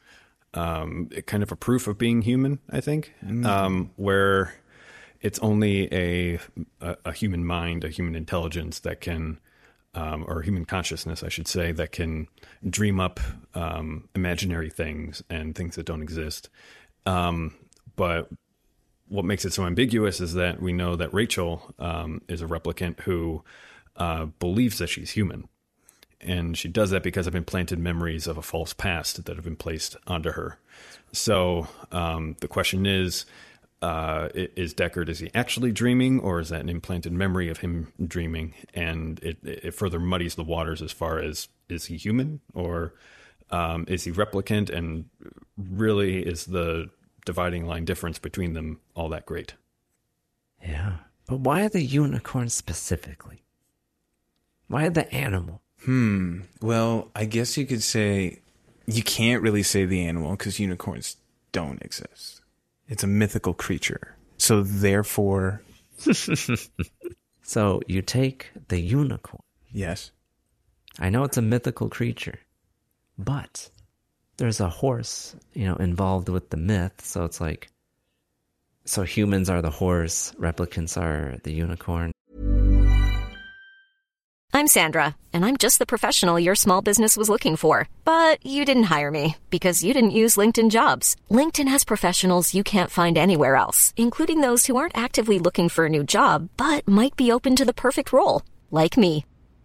um, kind of a proof of being human. I think, um, where it's only a, a a human mind, a human intelligence that can, um, or human consciousness, I should say, that can dream up um, imaginary things and things that don't exist. Um, but what makes it so ambiguous is that we know that Rachael um, is a replicant who uh, believes that she's human. And she does that because of implanted memories of a false past that have been placed onto her. So um, the question is uh, is Deckard, is he actually dreaming or is that an implanted memory of him dreaming? And it, it further muddies the waters as far as is he human or um, is he replicant? And really, is the dividing line difference between them all that great? Yeah. But why the unicorn specifically? Why the animal? Hmm. Well, I guess you could say you can't really say the animal because unicorns don't exist. It's a mythical creature. So therefore, So you take the unicorn. yes. I know it's a mythical creature, but there's a horse, you know, involved with the myth. So it's like, so humans are the horse, replicants are the unicorn. I'm Sandra, and I'm just the professional your small business was looking for. But you didn't hire me because you didn't use LinkedIn jobs. LinkedIn has professionals you can't find anywhere else, including those who aren't actively looking for a new job but might be open to the perfect role, like me.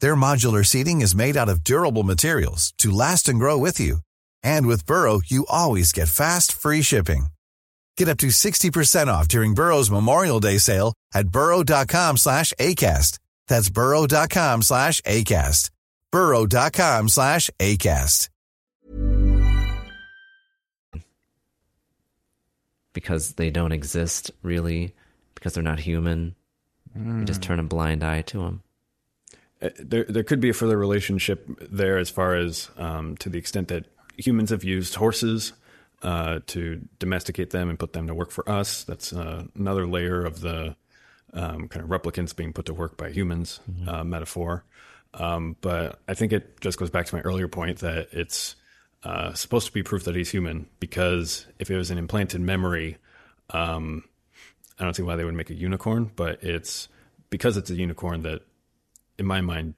Their modular seating is made out of durable materials to last and grow with you. And with Burrow, you always get fast, free shipping. Get up to 60% off during Burrow's Memorial Day sale at burrow.com slash ACAST. That's burrow.com slash ACAST. burrow.com slash ACAST. because they don't exist really, because they're not human. You just mm. turn a blind eye to them. Uh, there there could be a further relationship there as far as um, to the extent that humans have used horses uh, to domesticate them and put them to work for us. That's uh, another layer of the um, kind of replicants being put to work by humans uh, metaphor. Um, but I think it just goes back to my earlier point that it's uh, supposed to be proof that he's human because if it was an implanted memory, um, I don't see why they would make a unicorn, but it's because it's a unicorn that, in my mind,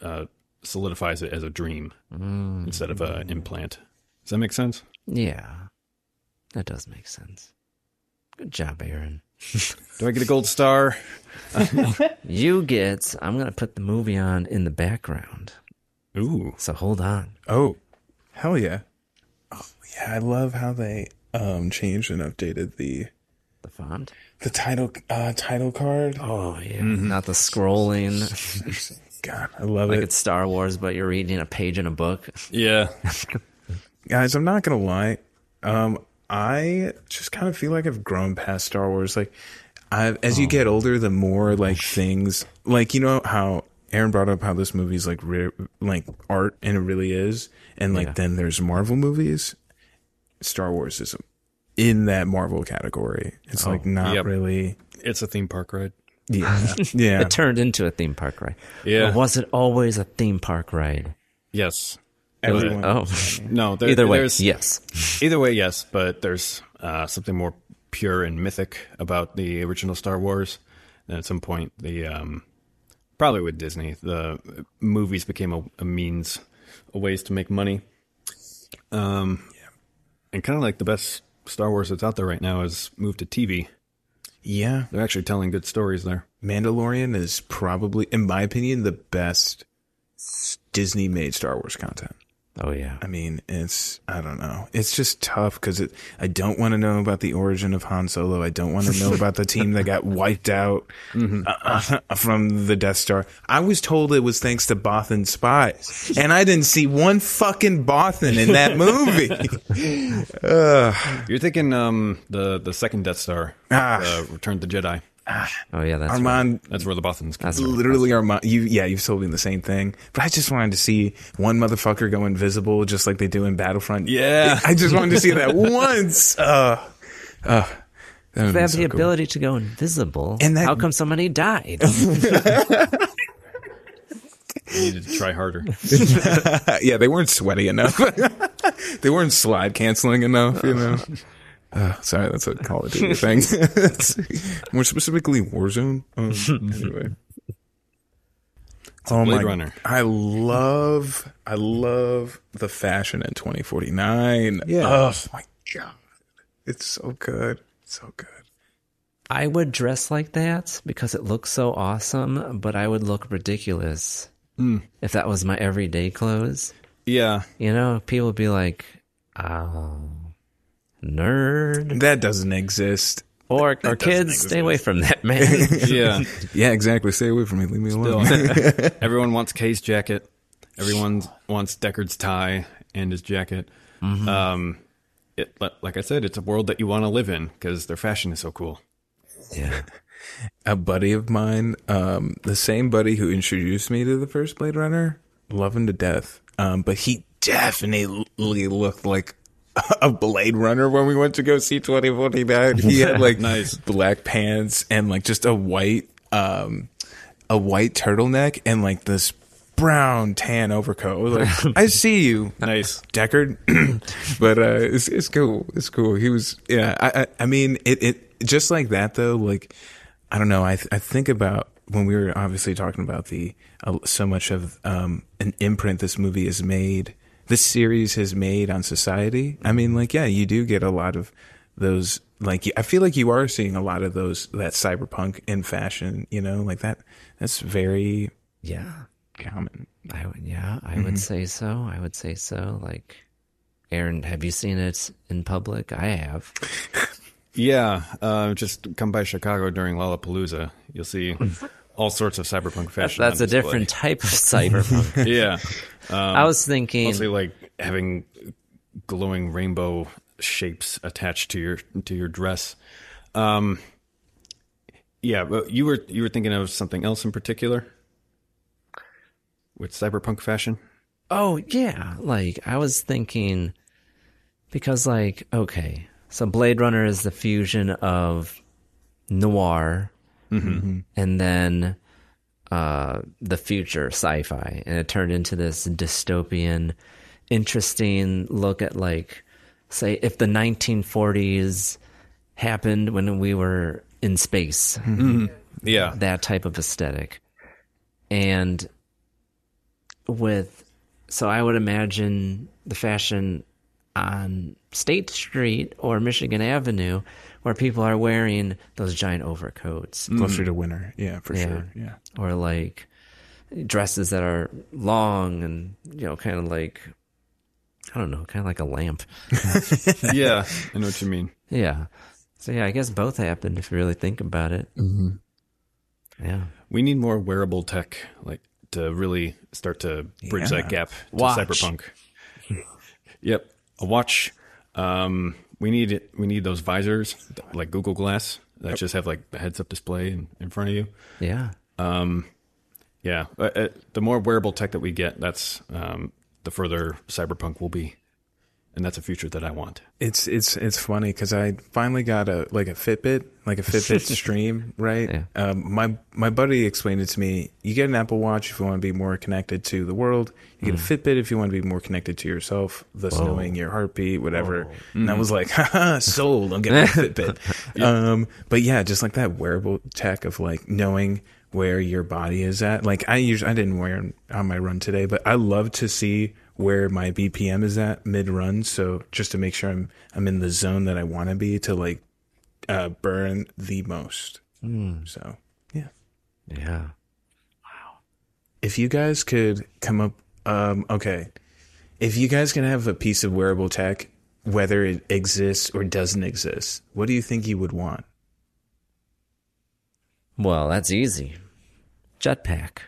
uh, solidifies it as a dream instead of an implant. Does that make sense? Yeah, that does make sense. Good job, Aaron. Do I get a gold star? You get, I'm going to put the movie on in the background. Ooh. So hold on. Oh, hell yeah. Oh, yeah, I love how they um changed and updated the The font. The title uh title card. Oh, yeah. Not the scrolling. God, I love like it. it's Star Wars, but you're reading a page in a book. Yeah. Guys, I'm not gonna lie. Um, I just kind of feel like I've grown past Star Wars. Like, I as you get older, the more like things, like you know how Aaron brought up how this movie's like re- like art, and it really is. And like Yeah. then there's Marvel movies. Star Wars is in that Marvel category. It's like not Yep. really. It's a theme park ride. Yeah, yeah. It turned into a theme park ride. Yeah. Or was it always a theme park ride? Yes. Everyone- Oh, No, there, either way, there's- yes. Either way, yes, but there's uh, something more pure and mythic about the original Star Wars. And at some point, the um, probably with Disney, the movies became a, a means, a ways to make money. Um, and kind of like the best Star Wars that's out there right now has moved to TV. yeah. They're actually telling good stories there. Mandalorian is probably, in my opinion, the best Disney made Star Wars content. Oh, yeah. I mean, it's I don't know. It's just tough because it. I don't want to know about the origin of Han Solo. I don't want to know about the team that got wiped out uh, from the Death Star. I was told it was thanks to Bothan spies, and I didn't see one fucking Bothan in that movie. You're thinking um, the the second Death Star, Ah. uh, Return of the Jedi. Oh, yeah, that's right. Armand, That's where the Bothans come That's from. literally Armand. You, yeah, you've told me the same thing. But I just wanted to see one motherfucker go invisible, just like they do in Battlefront. Yeah. I just wanted to see that once. Uh, uh, that If they have so the cool. ability to go invisible, And that- how come somebody died? You needed to try harder. yeah, they weren't sweaty enough. they weren't slide canceling enough, you know. Uh, sorry, that's a Call of Duty thing. More specifically, Warzone. Um, anyway. Oh Blade my! Runner. I love, I love the fashion in 2049. Yeah. Oh my god, it's so good, so good. I would dress like that because it looks so awesome, but I would look ridiculous if that was my everyday clothes. Yeah. You know, people would be like, oh, nerd. That doesn't exist. Or or doesn't kids, stay away from that man. yeah. Yeah, exactly. Stay away from me. Leave me Still, alone. everyone wants Kay's jacket. Everyone wants Deckard's tie and his jacket. Mm-hmm. Um, it, like I said, it's a world that you want to live in because their fashion is so cool. yeah. a buddy of mine, um, the same buddy who introduced me to the first Blade Runner, love him to death. Um, but he definitely looked like a Blade Runner when we went to go see 2049. He had like Nice. black pants and like just a white, um, a white turtleneck and like this brown tan overcoat. I was like, I see you. Nice. Deckard, but uh, it's it's cool. It's cool. He was yeah. I I, I mean it it just like that though. Like I don't know. I th- I think about when we were obviously talking about the uh, so much of um an imprint this movie has made. This series has made on society. I mean, like yeah, you do get a lot of those. Like I feel like you are seeing a lot of those that cyberpunk in fashion. You know, like that. That's very Yeah. common. I would, yeah, I Mm-hmm. would say so. I would say so. Like, Aaron, have you seen it in public? I have. Yeah, uh, just come by Chicago during Lollapalooza. You'll see all sorts of cyberpunk fashion. That's a display. different type of cyberpunk. Yeah, um, I was thinking, mostly like having glowing rainbow shapes attached to your to your dress. Um, yeah, but you were you were thinking of something else in particular with cyberpunk fashion. oh yeah, like I was thinking because like okay, so Blade Runner is the fusion of noir Mm-hmm. and then uh the future sci-fi. And it turned into this dystopian interesting look at like say if the 1940s happened when we were in space. Yeah, that type of aesthetic. And with so i would imagine the fashion on state street or michigan avenue where people are wearing those giant overcoats Closer to winter. Yeah, for Yeah. sure. Yeah. or like dresses that are long and you know kind of like i don't know kind of like a lamp yeah, I know what you mean. yeah so yeah i guess both happened if you really think about it mm-hmm. yeah We need more wearable tech, like to really start to bridge Yeah. that gap to Watch. cyberpunk. yep, a watch. Um, we need we need those visors like Google Glass that just have like the heads-up display in, in front of you. yeah. Um, Yeah, uh, uh, the more wearable tech that we get, that's um, the further cyberpunk will be, and that's a future that I want. It's it's it's funny because I finally got a like a Fitbit, like a Fitbit Stream, right? Yeah. Um, my my buddy explained it to me. You get an Apple Watch if you want to be more connected to the world. You get a Fitbit if you want to be more connected to yourself, thus knowing your heartbeat, whatever. And I was like, Haha, sold. I'm getting a Fitbit. Um, but yeah, just like that wearable tech of like knowing where your body is at. Like I usually I didn't wear on my run today, but I love to see where my BPM is at mid run. So just to make sure I'm I'm in the zone that I want to be to like uh, burn the most. So yeah, yeah Wow. if you guys could come up, um, okay, if you guys can have a piece of wearable tech, whether it exists or doesn't exist, what do you think you would want? well that's easy jetpack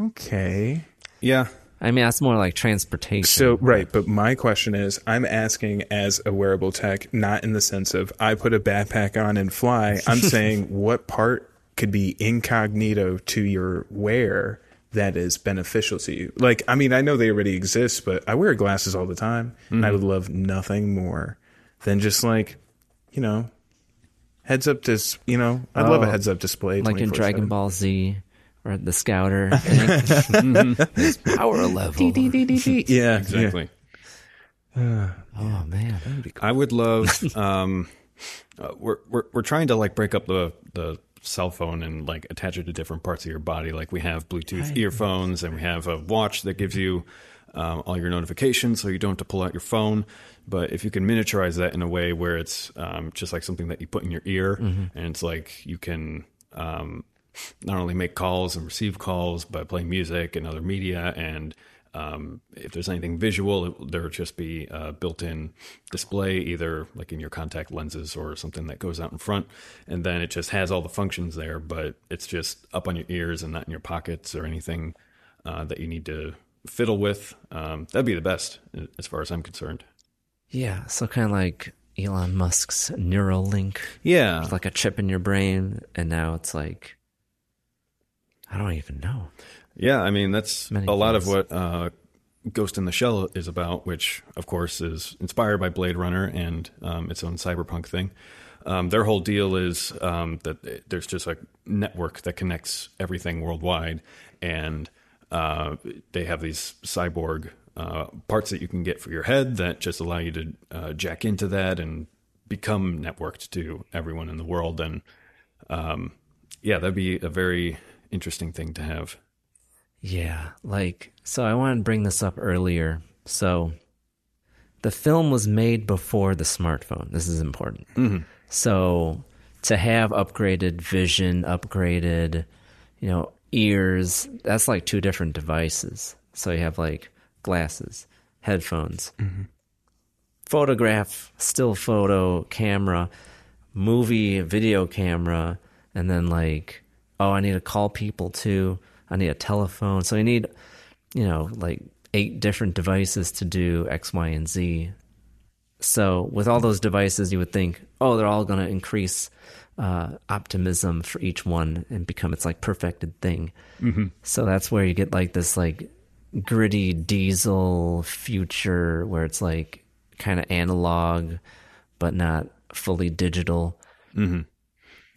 Okay. Yeah, I mean, that's more like transportation. So right, but my question is, I'm asking as a wearable tech, not in the sense of I put a backpack on and fly. I'm saying what part could be incognito to your wear that is beneficial to you. Like, I mean, I know they already exist, but I wear glasses all the time, and I mm-hmm. would love nothing more than just like, you know, heads up dis. You know, I'd love a Oh, heads up display, like in 24/7. Dragon Ball Z or the Scouter thing. His power level. Yeah, exactly. Oh man, I would love. Um, uh, we're we're we're trying to like break up the the cell phone and like attach it to different parts of your body. Like we have Bluetooth earphones and we have a watch that gives you um, all your notifications, so you don't have to pull out your phone. But if you can miniaturize that in a way where it's um, just like something that you put in your ear, and it's like you can. Um, not only make calls and receive calls, but play music and other media and Um, if there's anything visual, there would just be a built-in display, either like in your contact lenses or something that goes out in front, and then it just has all the functions there, but it's just up on your ears and not in your pockets or anything uh, that you need to fiddle with. Um, that'd be the best, as far as I'm concerned. Yeah, so kind of like Elon Musk's Neuralink. Yeah, it's like a chip in your brain, and now it's like I don't even know. Yeah, I mean that's Many a lot of what uh, Ghost in the Shell is about, which of course is inspired by Blade Runner and um, its own cyberpunk thing. Um, their whole deal is um, that there's just a network that connects everything worldwide, and uh, they have these cyborg uh, parts that you can get for your head that just allow you to uh, jack into that and become networked to everyone in the world. And um, yeah, that'd be a very interesting thing to have. Yeah, like so I wanted to bring this up earlier. So the film was made before the smartphone. This is important. Mhm. So to have upgraded vision, upgraded, you know, ears, that's like two different devices. So you have like glasses, headphones, photograph, still photo, camera, movie, video camera, and then like, oh, I need to call people too. I need a telephone. So you need, you know, like eight different devices to do X, Y, and Z. So with all those devices, you would think, oh, they're all going to increase uh, optimism for each one and become its like perfected thing. Mhm. So that's where you get like this like gritty diesel future where it's like kind of analog, but not fully digital. Mhm.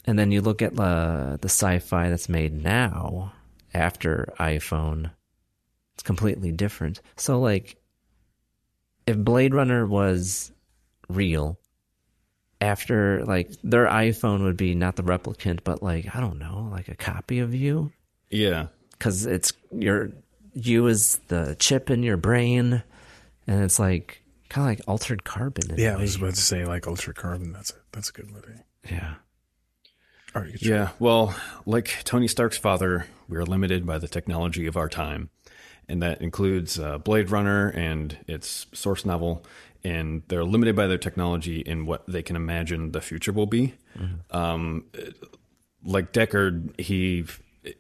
And then you look at uh, the sci-fi that's made now after iPhone. It's completely different. So like if Blade Runner was real after like their iPhone would be not the replicant but like I don't know, like a copy of you Yeah. cuz it's your you is the chip in your brain and it's like kind of like altered carbon Yeah, I was about to say like Altered Carbon. That's a that's a good movie. Yeah. Right, Yeah, well, like Tony Stark's father, we are limited by the technology of our time, and that includes uh, Blade Runner and its source novel. And they're limited by their technology in what they can imagine the future will be. Um, like Deckard, he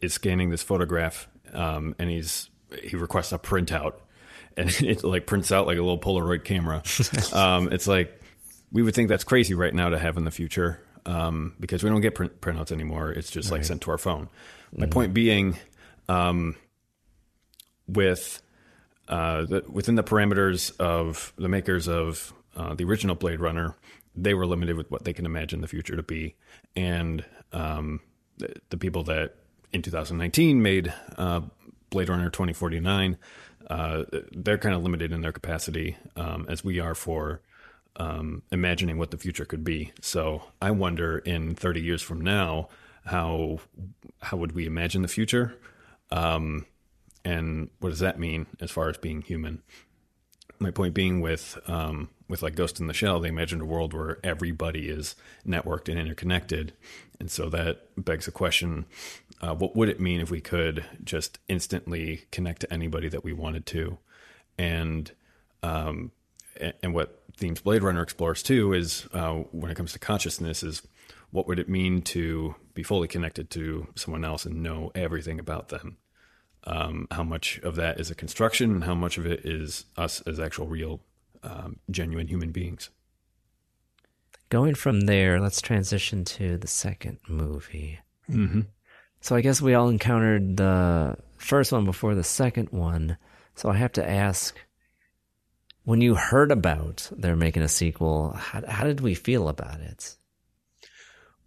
is scanning this photograph, um, and he's he requests a printout, and it like prints out like a little Polaroid camera. um, it's like we would think that's crazy right now to have in the future um, because we don't get print, printouts anymore. It's just like sent to our phone. My point being, um, with uh, the, within the parameters of the makers of uh, the original Blade Runner, they were limited with what they can imagine the future to be, and um, the, the people that in 2019 made uh, Blade Runner 2049, uh, they're kind of limited in their capacity um, as we are for um, imagining what the future could be. So I wonder in 30 years from now, how how would we imagine the future? Um, and what does that mean as far as being human? My point being with um, with like Ghost in the Shell, they imagined a world where everybody is networked and interconnected, and so that begs the question: uh, What would it mean if we could just instantly connect to anybody that we wanted to? And um, and what themes Blade Runner explores too is uh, when it comes to consciousness is what would it mean to be fully connected to someone else and know everything about them? Um, how much of that is a construction and how much of it is us as actual real um, genuine human beings? Going from there, let's transition to the second movie. Mhm. So I guess we all encountered the first one before the second one. So I have to ask when you heard about they're making a sequel, how, how did we feel about it?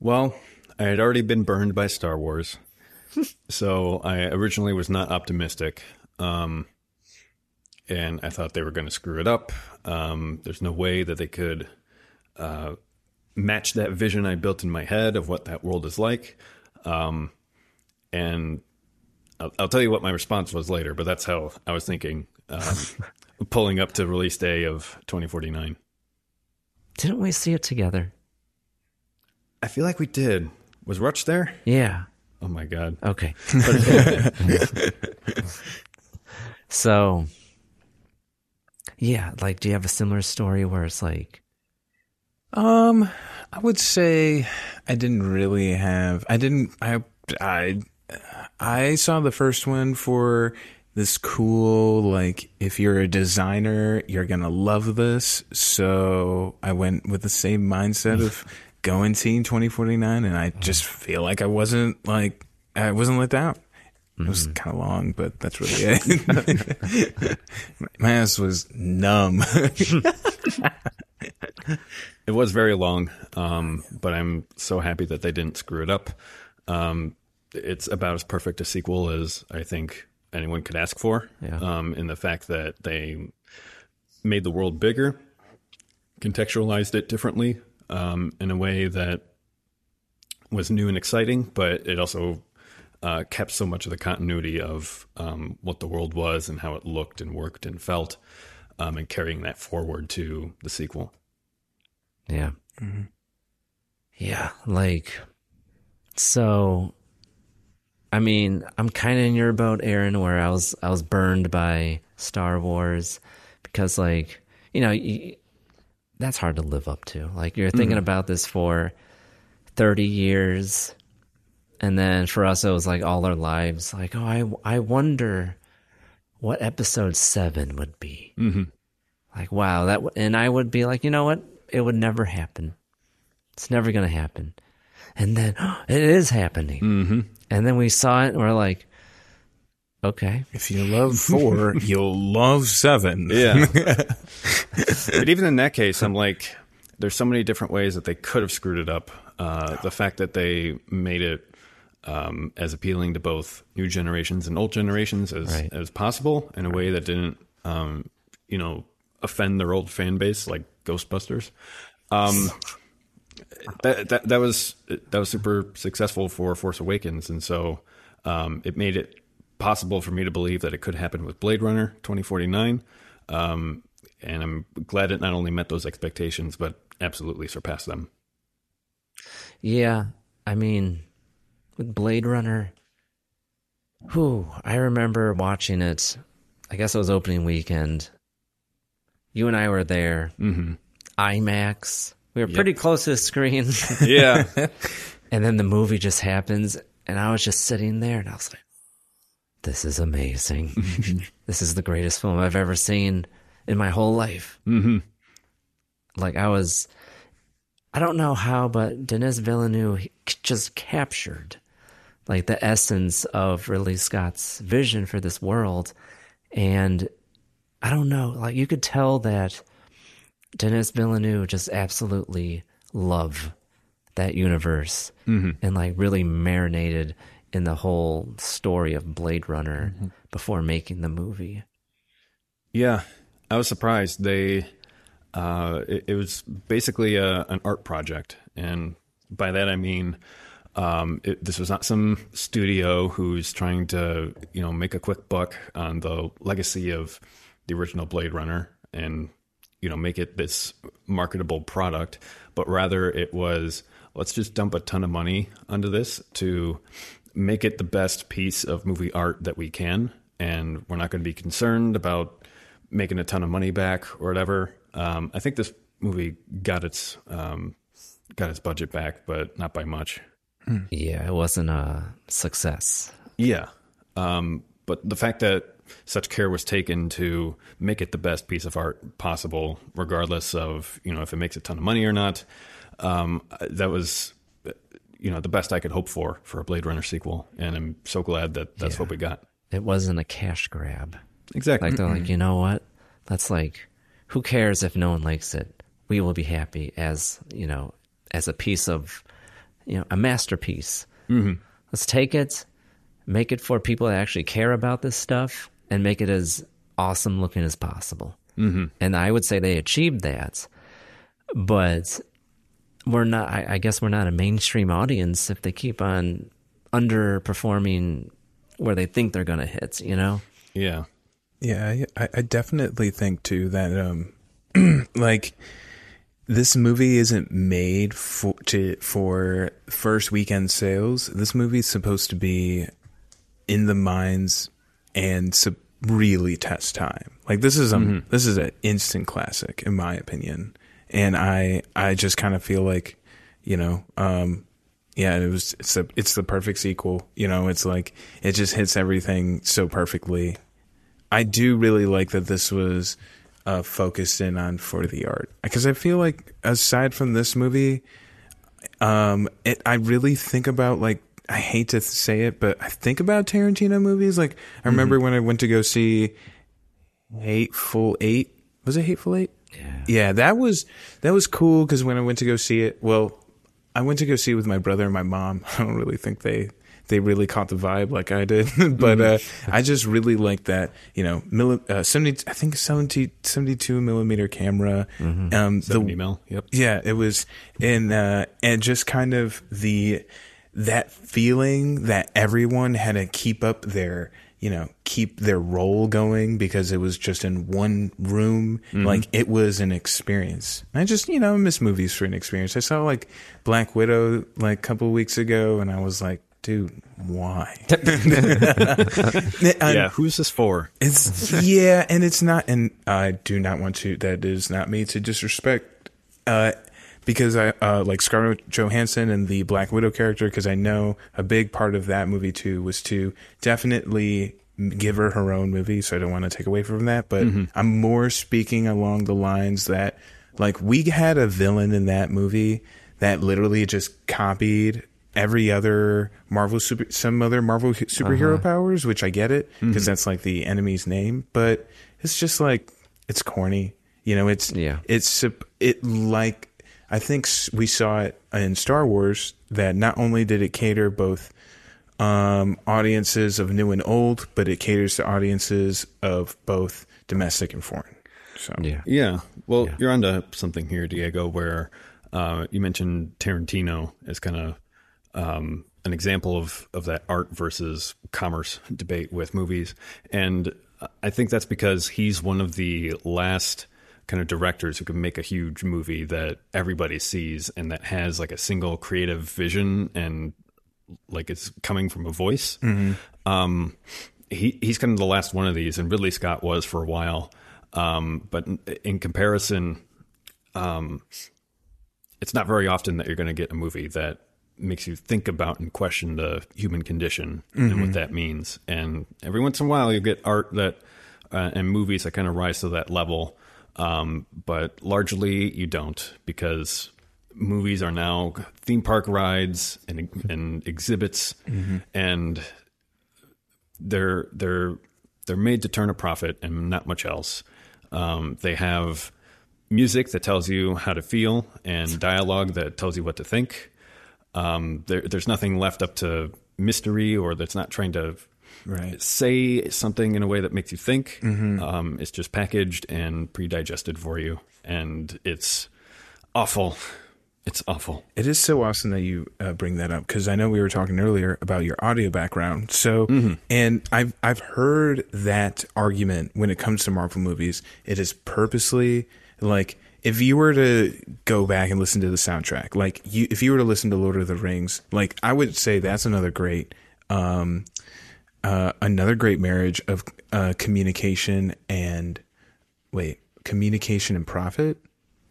Well, I had already been burned by Star Wars, so I originally was not optimistic. Um, and I thought they were going to screw it up. Um, there's no way that they could uh, match that vision I built in my head of what that world is like. Um, and I'll, I'll tell you what my response was later, but that's how I was thinking, um, pulling up to release day of 2049. Didn't we see it together? I feel like we did. Was Rutch there? Yeah. Oh my god. Okay. So, yeah, like, do you have a similar story where it's like, Um, I would say I didn't really have. I didn't. I I I saw the first one for this cool like if you're a designer you're gonna love this. So i went with the same mindset of going teen 2049 and i just feel like i wasn't like i wasn't let down. It was kind of long but that's really it. My ass was numb. It was very long, um, but I'm so happy that they didn't screw it up. Um, it's about as perfect a sequel as I think anyone could ask for. Yeah. Um, in the fact that they made the world bigger, contextualized it differently um, in a way that was new and exciting, but it also uh, kept so much of the continuity of um, what the world was and how it looked and worked and felt, um, and carrying that forward to the sequel. Yeah. Yeah. Like, so, I mean, I'm kind of in your boat, Aaron, where I was, I was burned by Star Wars because, like, you know, y that's hard to live up to. Like, you're thinking about this for 30 years. And then for us, it was like all our lives. Like, oh, I, I wonder what episode seven would be. Mm-hmm. Like, wow, that, w- and I would be like, you know what? It would never happen. It's never going to happen. And then it is happening. Mm-hmm. And then we saw it and we're like, okay. if you love four you'll love seven Yeah. but even in that case, I'm like, there's so many different ways that they could have screwed it up. Uh, the fact that they made it um, as appealing to both new generations and old generations as, Right. as possible in a way that didn't, um, you know, offend their old fan base like Ghostbusters. Um, that, that that was that was super successful for Force Awakens, and so um, it made it possible for me to believe that it could happen with Blade Runner 2049. Um, and I'm glad it not only met those expectations, but absolutely surpassed them. Yeah. I mean, with Blade Runner, whew, I remember watching it. I guess it was opening weekend. You and I were there. Mm-hmm. IMAX. We were pretty close to the screen. Yeah. and then the movie just happens, and I was just sitting there, and I was like, "This is amazing. this is the greatest film I've ever seen in my whole life." mm-hmm. Like I was, I don't know how, but Denis Villeneuve just captured like the essence of Ridley Scott's vision for this world, and I don't know, like you could tell that Denis Villeneuve just absolutely loved that universe and like really marinated in the whole story of Blade Runner before making the movie. Yeah, I was surprised. They, uh, it, it was basically a, an art project, and by that I mean, um, it, this was not some studio who's trying to, you know, make a quick buck on the legacy of the original Blade Runner and, you know, make it this marketable product, but rather it was let's just dump a ton of money onto this to make it the best piece of movie art that we can, and we're not going to be concerned about making a ton of money back or whatever. Um, I think this movie got its um, got its budget back, but not by much. Yeah, it wasn't a success. Yeah, um, but the fact that such care was taken to make it the best piece of art possible, regardless of you know if it makes a ton of money or not, um, that was you know the best I could hope for for a Blade Runner sequel, and I'm so glad that that's what we got. It wasn't a cash grab. Exactly. Like they're like, you know what? That's like, who cares if no one likes it? We will be happy as you know, as a piece of, you know, a masterpiece. Mhm. Let's take it, make it for people that actually care about this stuff, and make it as awesome looking as possible. Mhm. And I would say they achieved that, but we're not. I, I guess we're not a mainstream audience if they keep on underperforming where they think they're going to hit. You know. Yeah. Yeah, I, I definitely think too that um, like this movie isn't made for to for first weekend sales. This movie's supposed to be in the minds and sup- really test time. Like this is a Mhm. this is an instant classic in my opinion, and I I just kind of feel like you know um yeah it was it's a, it's the perfect sequel. You know it's like it just hits everything so perfectly. I do really like that this was uh, focused in on for the art because I feel like aside from this movie, um, it I really think about like I hate to say it, but I think about Tarantino movies. Like I remember when I went to go see Hateful Eight. Was it Hateful Eight? Yeah. Yeah, that was that was cool because when I went to go see it, well, I went to go see it with my brother and my mom. I don't really think they they really caught the vibe like I did, but uh, I just really like that. You know, milli- uh, seventy. I think 70, 72 millimeter camera. Um, 70 mil, yep. Yeah, it was, and uh, and just kind of the that feeling that everyone had to keep up their you know keep their role going because it was just in one room Mhm. like it was an experience i just you know miss movies for an experience i saw like black widow like a couple weeks ago and i was like dude why yeah, who's this for? it's yeah, and it's not, and I do not want to. That is not me to disrespect, uh, because I uh, like Scarlett Johansson and the Black Widow character. Because I know a big part of that movie too was to definitely give her her own movie. So I don't want to take away from that, but Mhm. I'm more speaking along the lines that like we had a villain in that movie that literally just copied every other Marvel super some other Marvel superhero Uh-huh. powers, which I get it because Mhm. that's like the enemy's name, but it's just like it's corny. You know, it's Yeah. it's it like I think we saw it in Star Wars that not only did it cater both um, audiences of new and old, but it caters to audiences of both domestic and foreign. So yeah, Yeah. Well, you're onto something here, Diego, where uh, you mentioned Tarantino as kind of um, an example of, of that art versus commerce debate with movies. And I think that's because he's one of the last kind of directors who can make a huge movie that everybody sees and that has like a single creative vision and like it's coming from a voice. Mhm. Um, he he's kind of the last one of these, and Ridley Scott was for a while. Um, but in, in comparison, um, it's not very often that you're going to get a movie that makes you think about and question the human condition and Mhm. what that means. And every once in a while, you get art that uh, and movies that kind of rise to that level. Um, but largely, you don't because movies are now theme park rides and and exhibits, Mhm. and they're they're they're made to turn a profit and not much else. Um, they have music that tells you how to feel and dialogue that tells you what to think. Um, there, there's nothing left up to mystery or that's not trying to Right. say something in a way that makes you think. Mhm. Um, it's just packaged and pre-digested for you, and it's awful. It's awful. It is so awesome that you uh, bring that up because I know we were talking earlier about your audio background. So, Mhm. and I've I've heard that argument when it comes to Marvel movies. It is purposely like if you were to go back and listen to the soundtrack, like you if you were to listen to Lord of the Rings, like I would say that's another great um uh another great marriage of uh communication and wait, communication and profit?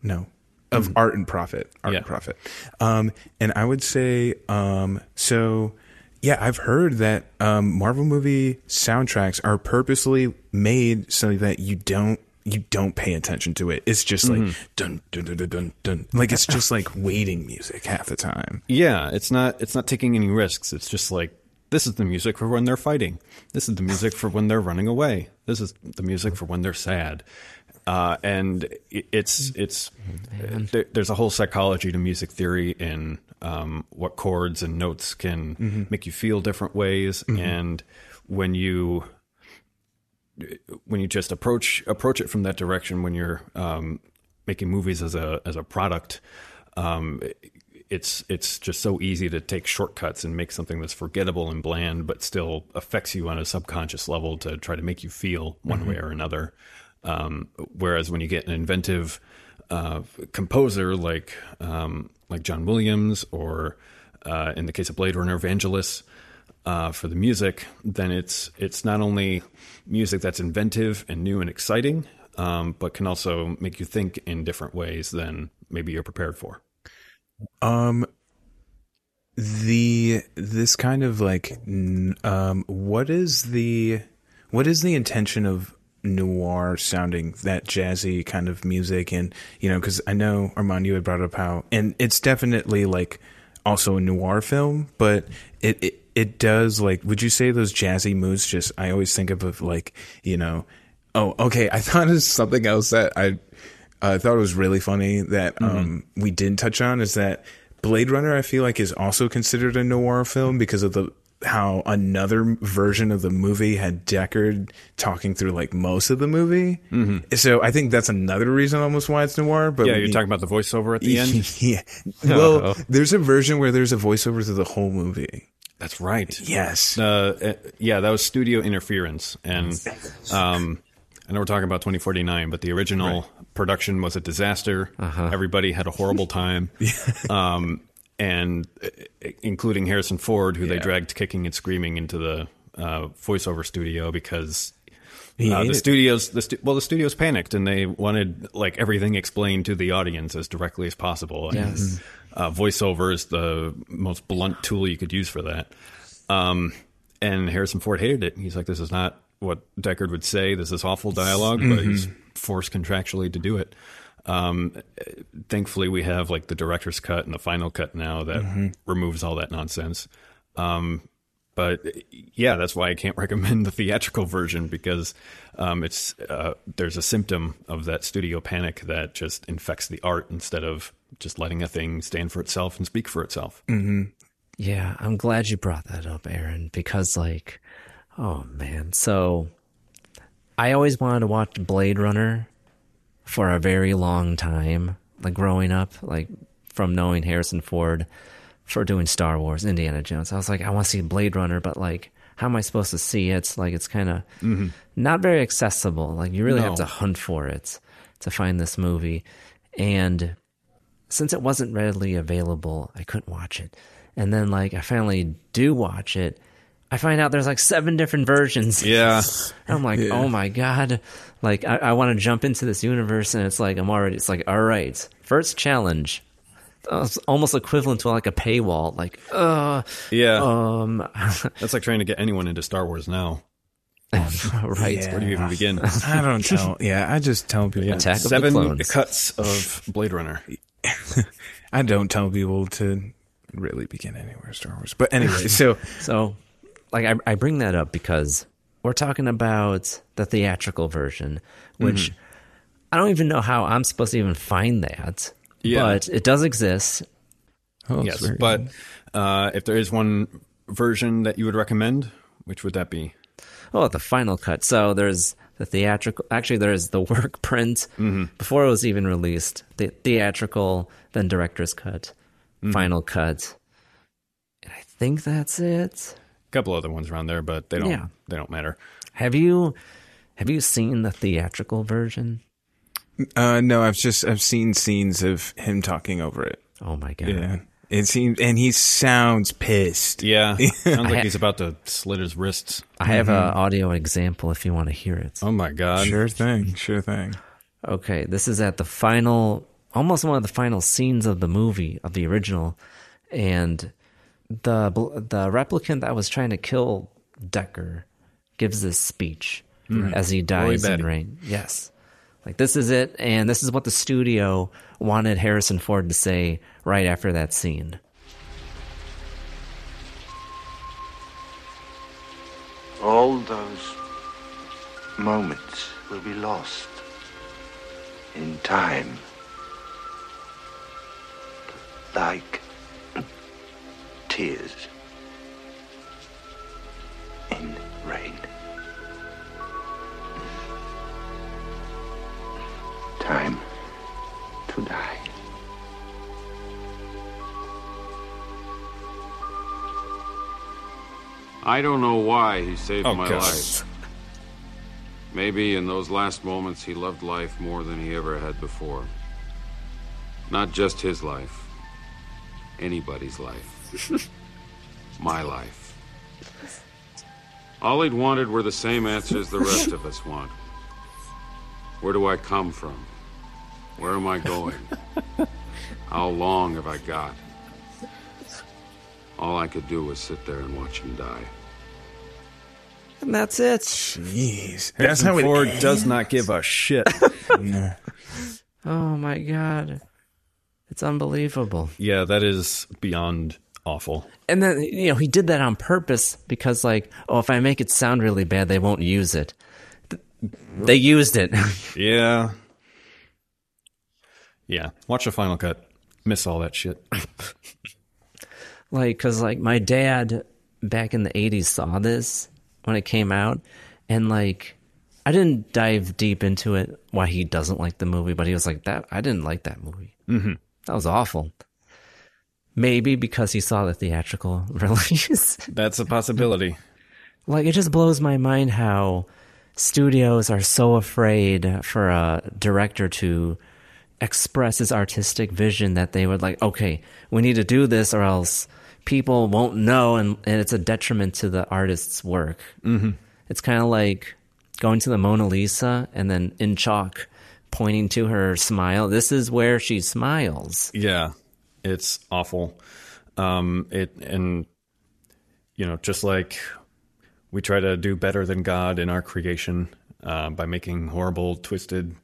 No. Of art and profit. Art and profit. Um and I would say um so yeah, I've heard that um Marvel movie soundtracks are purposely made so that you don't you don't pay attention to it. It's just like Mhm. dun dun dun dun dun dun. Like it's just like waiting music half the time. Yeah, it's not it's not taking any risks. It's just like this is the music for when they're fighting. This is the music for when they're running away. This is the music for when they're sad. Uh, and it's it's there, there's a whole psychology to music theory in um, what chords and notes can Mhm. make you feel different ways, Mhm. and when you when you just approach approach it from that direction when you're um, making movies as a as a product um, it's it's just so easy to take shortcuts and make something that's forgettable and bland but still affects you on a subconscious level to try to make you feel one Mhm. way or another um, whereas when you get an inventive uh, composer like um, like John Williams or uh, in the case of Blade Runner Vangelis uh, for the music, then it's it's not only music that's inventive and new and exciting, um, but can also make you think in different ways than maybe you're prepared for. Um, the this kind of like, um, what is the what is the intention of noir sounding that jazzy kind of music? And you know because I know Armand you had brought up how and it's definitely like also a noir film, but it, it it does like would you say those jazzy moods just I always think of, of like you know oh okay I thought it was something else that I I thought it was really funny that um we didn't touch on is that Blade Runner I feel like is also considered a noir film because of the how another version of the movie had Deckard talking through like most of the movie. Mm-hmm. So I think that's another reason almost why it's noir. But yeah, you're talking about the voiceover at the end. yeah. Well, there's a version where there's a voiceover through the whole movie. That's right. Yes. Uh, uh, yeah, that was studio interference, and um, I know we're talking about 2049, but the original production was a disaster. Everybody had a horrible time, um, and uh, including Harrison Ford, who they dragged kicking and screaming into the uh, voiceover studio because. Uh, the studios, the stu- well, the studios panicked and they wanted like everything explained to the audience as directly as possible. And, Yes. uh, voiceover is the most blunt tool you could use for that. Um, and Harrison Ford hated it. He's like, "This is not what Deckard would say. This is awful dialog but he's forced contractually to do it." Um, thankfully, we have like the director's cut and the final cut now that removes all that nonsense. Um, but yeah, that's why I can't recommend the theatrical version because um, it's uh, there's a symptom of that studio panic that just infects the art instead of just letting a thing stand for itself and speak for itself. Yeah, I'm glad you brought that up, Aaron, because like, oh man, so I always wanted to watch Blade Runner for a very long time, like growing up, like from knowing Harrison Ford for doing Star Wars, Indiana Jones. I was like, I want to see Blade Runner, but like, how am I supposed to see it? It's like it's kind of mm-hmm. not very accessible. Like you really have to hunt for it to find this movie, and since it wasn't readily available, I couldn't watch it. And then like I finally do watch it. I find out there's like seven different versions. Yeah. I'm like, oh my god! Like I, I want to jump into this universe, and it's like I'm already. It's like all right, first challenge. It's almost equivalent to like a paywall. Like, uh, Yeah, um, that's like trying to get anyone into Star Wars now. right. Yeah. Where do you even begin? I don't know. Yeah, I just tell people. Attack of the Seven Clones. cuts of Blade Runner. I don't tell people to really begin anywhere Star Wars. But anyway, so So, like, I, I bring that up because we're talking about the theatrical version, which Mm-hmm. I don't even know how I'm supposed to even find that. Yeah. But it does exist. oh, yes, but uh, if there is one version that you would recommend, which would that be? Oh, the final cut. So there's the theatrical. Actually, there's the work print Mm-hmm. before it was even released. The theatrical, then director's cut, Mm-hmm. final cut, and I think that's it. A couple other ones around there, but they don't. Yeah. They don't matter. Have you have you seen the theatrical version? uh, no, I've just I've seen scenes of him talking over it. Oh my god! Yeah, it seems, and he sounds pissed. Yeah, sounds like ha- he's about to slit his wrists. I have an audio example if you want to hear it. Oh my god! Sure thing, sure thing. Okay, this is at the final, almost one of the final scenes of the movie of the original, and the the replicant that was trying to kill Deckard gives this speech mm-hmm. as he dies in Betty. rain. Yes, like this is it, and this is what the studio wanted Harrison Ford to say right after that scene. All those moments will be lost in time. Like tears in rain. Time to die. I don't know why he saved Oh, my God. life. Maybe in those last moments he loved life more than he ever had before. Not just his life, anybody's life. my life. All he'd wanted were the same answers the rest of us want. Where do I come from? Where am I going? How long have I got? All I could do was sit there and watch him die. And that's it. Jeez. That's Harrison how it Ford ends. does not give a shit. Yeah. Oh my god. It's unbelievable. yeah, that is beyond awful. And then you know, he did that on purpose because like, oh, if I make it sound really bad, they won't use it. They used it. Yeah. Yeah. Watch the final cut. Miss all that shit. like cuz like my dad back in the 80s saw this when it came out and like I didn't dive deep into it why he doesn't like the movie, but he was like that I didn't like that movie. Mhm. That was awful. Maybe because he saw the theatrical release. That's a possibility. Like it just blows my mind how studios are so afraid for a director to express his artistic vision that they would like, okay, we need to do this or else people won't know and, and it's a detriment to the artist's work. Mm-hmm. It's kind of like going to the Mona Lisa and then in chalk pointing to her smile. This is where she smiles. Yeah, it's awful. Um, it and you know, just like we try to do better than God in our creation uh, by making horrible, twisted,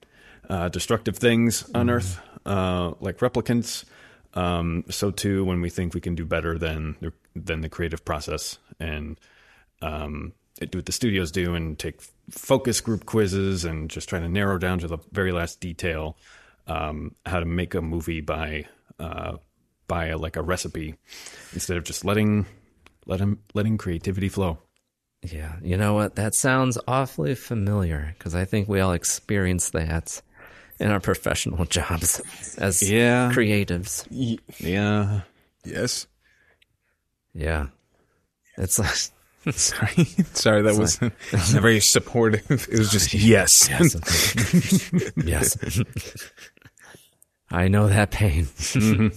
uh, destructive things on Earth, uh, like replicants. Um, so too, when we think we can do better than the, than the creative process and um, do what the studios do and take focus group quizzes and just try to narrow down to the very last detail um, how to make a movie by uh, by a, like a recipe instead of just letting letting letting creativity flow. Yeah, you know what? That sounds awfully familiar because I think we all experience that in our professional jobs as Yeah. creatives. Yeah. Yes. Yeah. It's like Sorry. Sorry, that was like- not very supportive. It was just yes. Yes. yes. I know that pain. Mm-hmm.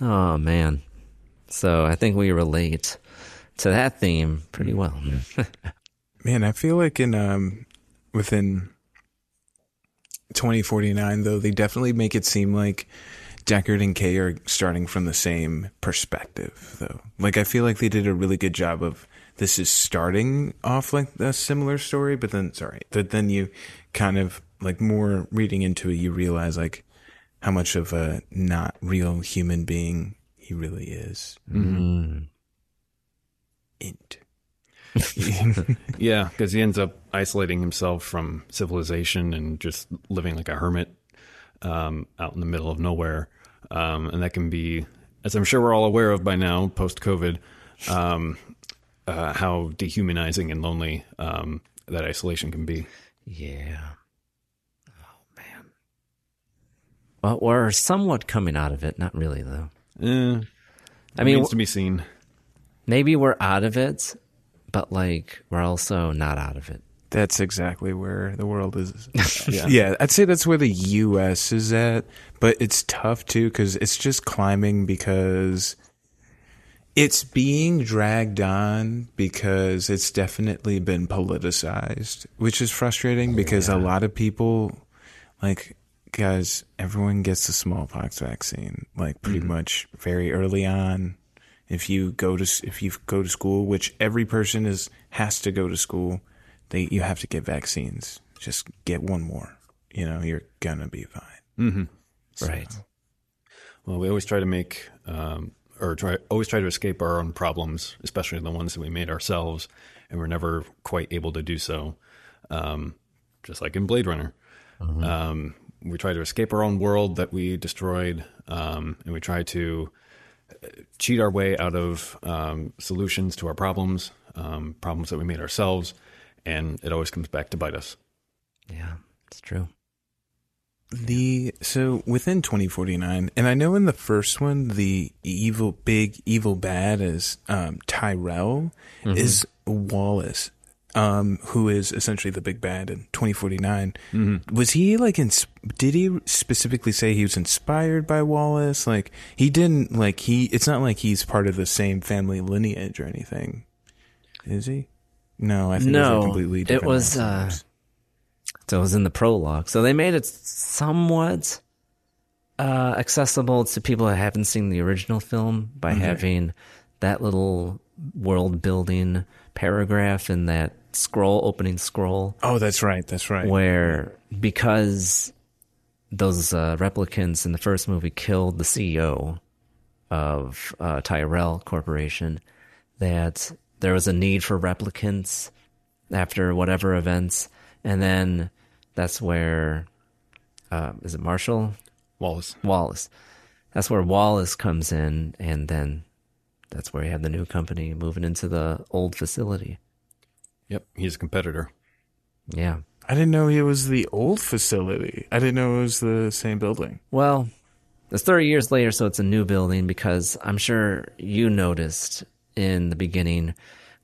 Oh man. So I think we relate to that theme pretty well. Man, I feel like in um within 2049 though, they definitely make it seem like Deckard and Kay are starting from the same perspective though. Like I feel like they did a really good job of this is starting off like a similar story, but then sorry, but then you kind of like more reading into it, you realize like how much of a not real human being he really is. Mm. Int. yeah, because he ends up isolating himself from civilization and just living like a hermit um, out in the middle of nowhere. Um, and that can be, as I'm sure we're all aware of by now, post COVID, um, uh, how dehumanizing and lonely um, that isolation can be. Yeah. Oh man. Well, we're somewhat coming out of it. Not really though. Eh, I mean, remains to be seen. maybe we're out of it, but like we're also not out of it. That's exactly where the world is. Yeah. yeah. I'd say that's where the U.S. is at, but it's tough too because it's just climbing because it's being dragged on because it's definitely been politicized, which is frustrating because a lot of people, like, guys, everyone gets the smallpox vaccine, like, pretty much very early on. If you go to if you go to school, which every person is has to go to school, they you have to get vaccines. Just get one more. You know, you're gonna be fine. Mm-hmm. Right. Well, we always try to make, um, or try always try to escape our own problems, especially the ones that we made ourselves, and we're never quite able to do so. Um, just like in Blade Runner, um, we try to escape our own world that we destroyed, um, and we try to uh, cheat our way out of um, solutions to our problems, um, problems that we made ourselves, and it always comes back to bite us. Yeah, it's true. The so within 2049, and I know in the first one, the evil big evil bad is um, Tyrell Mhm. is Wallace. Um, who is essentially the big bad in 2049. Mm-hmm. Was he like, ins- did he specifically say he was inspired by Wallace? Like, he didn't, like, he, it's not like he's part of the same family lineage or anything. Is he? No, I think those are no, completely different. it was. Uh, so it was in the prologue. So they made it somewhat uh, accessible to people that haven't seen the original film by Okay. having that little world building paragraph in that scroll, opening scroll. Oh, that's right. That's right. Where because those uh, replicants in the first movie killed the CEO of uh, Tyrell Corporation, that there was a need for replicants after whatever events, and then that's where uh, is it Marshall Wallace? Wallace. That's where Wallace comes in, and then that's where you have the new company moving into the old facility. Yep, he's a competitor. Yeah. I didn't know it was the old facility. I didn't know it was the same building. Well, it's 30 years later, so it's a new building because I'm sure you noticed in the beginning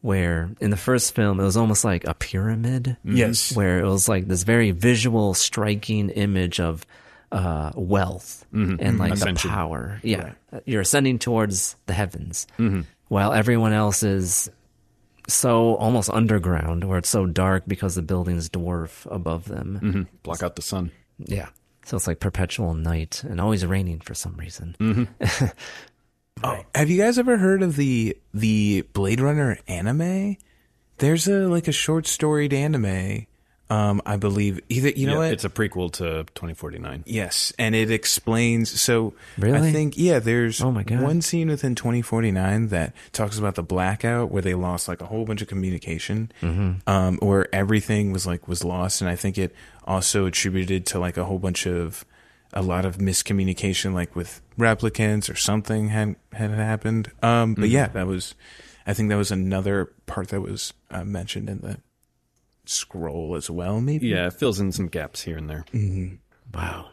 where in the first film it was almost like a pyramid. Yes. Where it was like this very visual, striking image of uh, wealth Mhm. and like Ascension. the power. Yeah. You're ascending towards the heavens while everyone else is so almost underground where it's so dark because the buildings dwarf above them. hmm Block out the sun. Yeah. So it's like perpetual night and always raining for some reason. Mm-hmm. Oh, have you guys ever heard of the the Blade Runner anime? There's a like a short storied anime. Um, I believe either you know Yeah, what It's a prequel to 2049. Yes, and it explains. So Really? I think yeah, there's Oh my God. one scene within 2049 that talks about the blackout where they lost like a whole bunch of communication, Mhm. um, where everything was like was lost, and I think it also attributed to like a whole bunch of a lot of miscommunication, like with replicants or something had had happened. Um, but Mhm. yeah, that was. I think that was another part that was uh, mentioned in the scroll as well. Maybe Yeah, it fills in some gaps here and there. Mhm. Wow.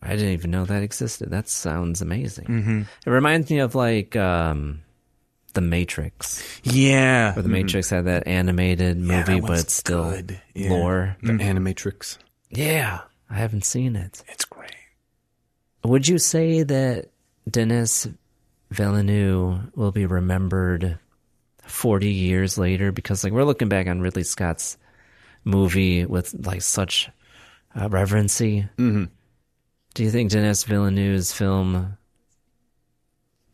I didn't even know that existed. That sounds amazing. Mhm. It reminds me of like um, The Matrix. Yeah. Where The Mhm. Matrix had that animated Yeah, that movie, one's but it's still good. Yeah. lore. The Mhm. Animatrix. Yeah, I haven't seen it. It's great. Would you say that Denis Villeneuve will be remembered 40 years later? Because like we're looking back on Ridley Scott's movie with like such uh, reverency. Mm-hmm. Do you think Denis Villeneuve's film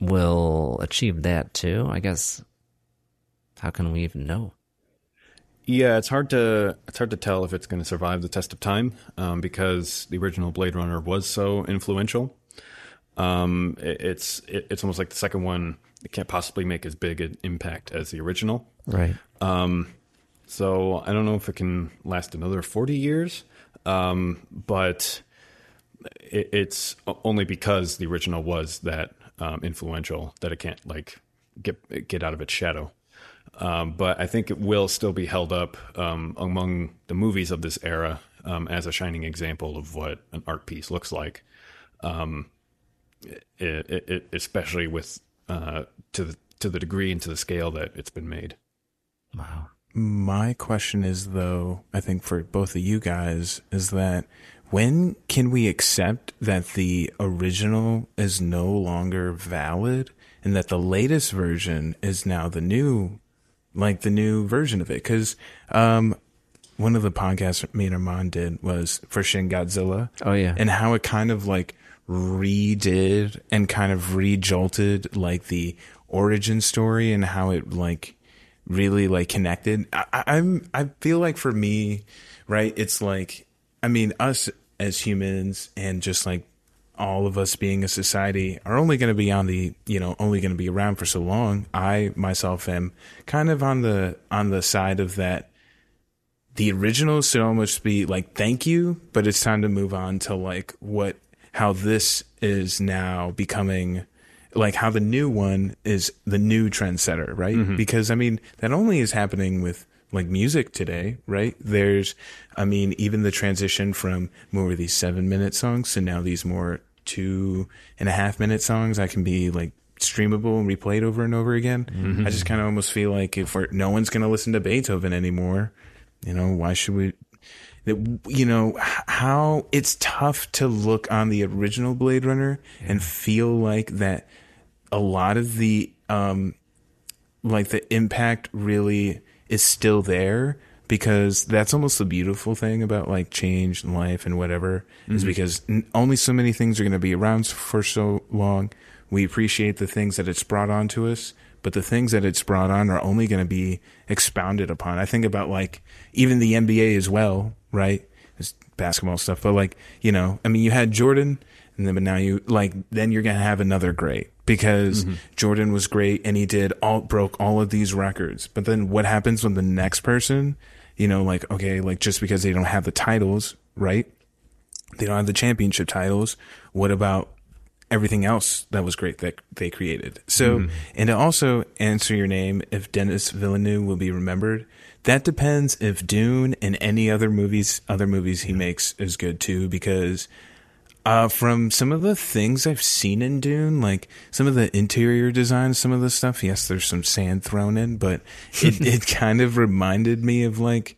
will achieve that too? I guess. How can we even know? Yeah, it's hard to it's hard to tell if it's going to survive the test of time um, because the original Blade Runner was so influential. Um, it, it's it, it's almost like the second one it can't possibly make as big an impact as the original. Right. Um, so I don't know if it can last another forty years, um, but it, it's only because the original was that um, influential that it can't like get get out of its shadow. Um, but I think it will still be held up um, among the movies of this era um, as a shining example of what an art piece looks like. Um, it, it, especially with uh, to the to the degree and to the scale that it's been made. Wow. My question is, though, I think for both of you guys, is that when can we accept that the original is no longer valid and that the latest version is now the new, like the new version of it? Because um, one of the podcasts me and Armand did was for Shin Godzilla. Oh, yeah. And how it kind of like redid and kind of re-jolted like the origin story and how it like really like connected. I, I'm I feel like for me, right, it's like I mean us as humans and just like all of us being a society are only going to be on the you know only going to be around for so long. I myself am kind of on the on the side of that. The originals should almost be like thank you, but it's time to move on to like what how this is now becoming like how the new one is the new trendsetter, right? Mhm. Because I mean, that only is happening with like music today, right? There's, I mean, even the transition from more of these seven minute songs to now these more two and a half minute songs. I can be like streamable and replayed over and over again. Mhm. I just kind of almost feel like if we're, no one's going to listen to Beethoven anymore, you know, why should we? That you know how it's tough to look on the original Blade Runner and feel like that a lot of the um like the impact really is still there because that's almost the beautiful thing about like change and life and whatever is Mhm. because n- only so many things are going to be around for so long. We appreciate the things that it's brought on to us, but the things that it's brought on are only going to be expounded upon. I think about like even the NBA as well, right? It's basketball stuff, but like, you know, I mean, you had Jordan and then, but now you like, then you're going to have another great because Mhm. Jordan was great and he did all, broke all of these records. But then what happens when the next person, you know, like, okay, like just because they don't have the titles, right? They don't have the championship titles. What about everything else that was great that they created? So, Mhm. and to also answer your name, if Denis Villeneuve will be remembered, that depends if Dune and any other movies, other movies he makes is good too, because uh, from some of the things I've seen in Dune, like some of the interior design, some of the stuff, yes, there's some sand thrown in, but it, it kind of reminded me of like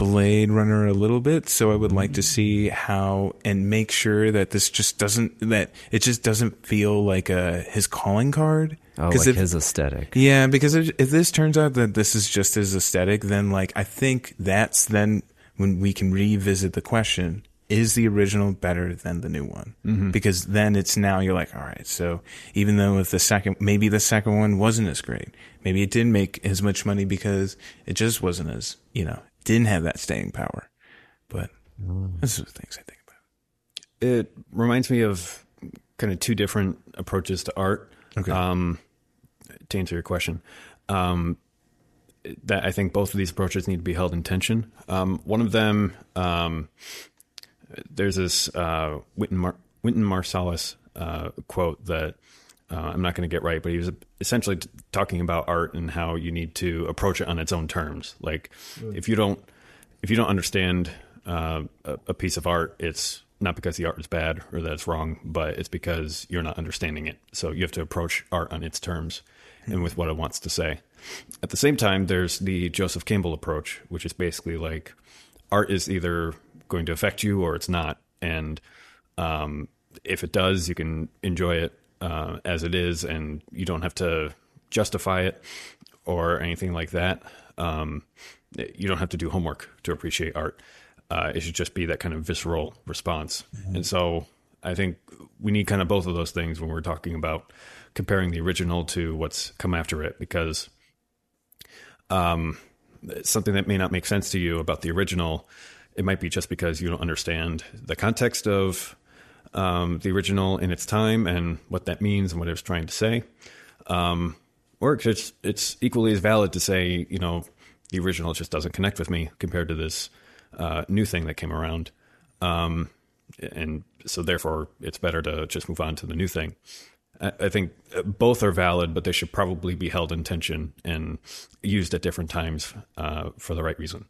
Blade Runner a little bit. So I would like to see how and make sure that this just doesn't, that it just doesn't feel like a, his calling card. Oh, like if, his aesthetic. yeah, because if, if this turns out that this is just his aesthetic, then like I think that's then when we can revisit the question: Is the original better than the new one? Mhm. Because then it's now you're like, all right. So even though if the second, maybe the second one wasn't as great, maybe it didn't make as much money because it just wasn't as you know didn't have that staying power. But those are the things I think. About. It reminds me of kind of two different approaches to art. Okay. Um, to answer your question, um, that I think both of these approaches need to be held in tension. Um, one of them, um, there's this uh, Wynton, Mar- Wynton Marsalis uh, quote that uh, I'm not going to get right, but he was essentially t- talking about art and how you need to approach it on its own terms. Like, Mm. if you don't, if you don't understand uh, a, a piece of art, it's not because the art is bad or that it's wrong, but it's because you're not understanding it. So you have to approach art on its terms and with what it wants to say. At the same time, there's the Joseph Campbell approach, which is basically like art is either going to affect you or it's not. And um, if it does, you can enjoy it uh, as it is, and you don't have to justify it or anything like that. Um, you don't have to do homework to appreciate art. Uh, it should just be that kind of visceral response. And so I think we need kind of both of those things when we're talking about comparing the original to what's come after it, because um, something that may not make sense to you about the original, it might be just because you don't understand the context of um, the original in its time and what that means and what it was trying to say. Um, or it's, it's equally as valid to say, you know, the original just doesn't connect with me compared to this uh, new thing that came around. Um, and so therefore it's better to just move on to the new thing. I, think both are valid, but they should probably be held in tension and used at different times uh, for the right reason.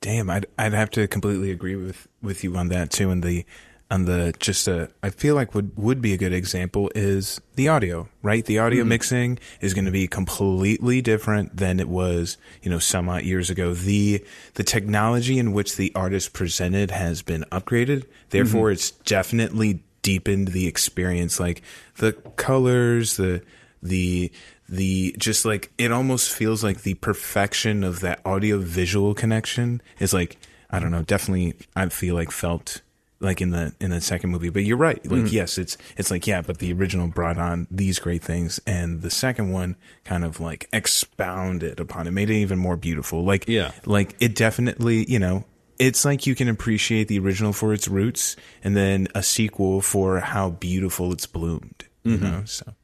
Damn, I'd I'd have to completely agree with with you on that too. And the on the just a, I feel like would would be a good example is the audio, right? The audio Mhm. mixing is going to be completely different than it was, you know, some odd years ago. The the technology in which the artist presented has been upgraded. Therefore, Mhm. it's definitely deepened the experience. Like the colors, the the the just like it almost feels like the perfection of that audio visual connection is like I don't know, definitely I feel like felt like in the in the second movie. But you're right. Like Mhm. yes, it's it's like yeah, but the original brought on these great things and the second one kind of like expounded upon it, made it even more beautiful. Like Yeah. like it definitely, you know, it's like you can appreciate the original for its roots and then a sequel for how beautiful it's bloomed. You Mhm. know, so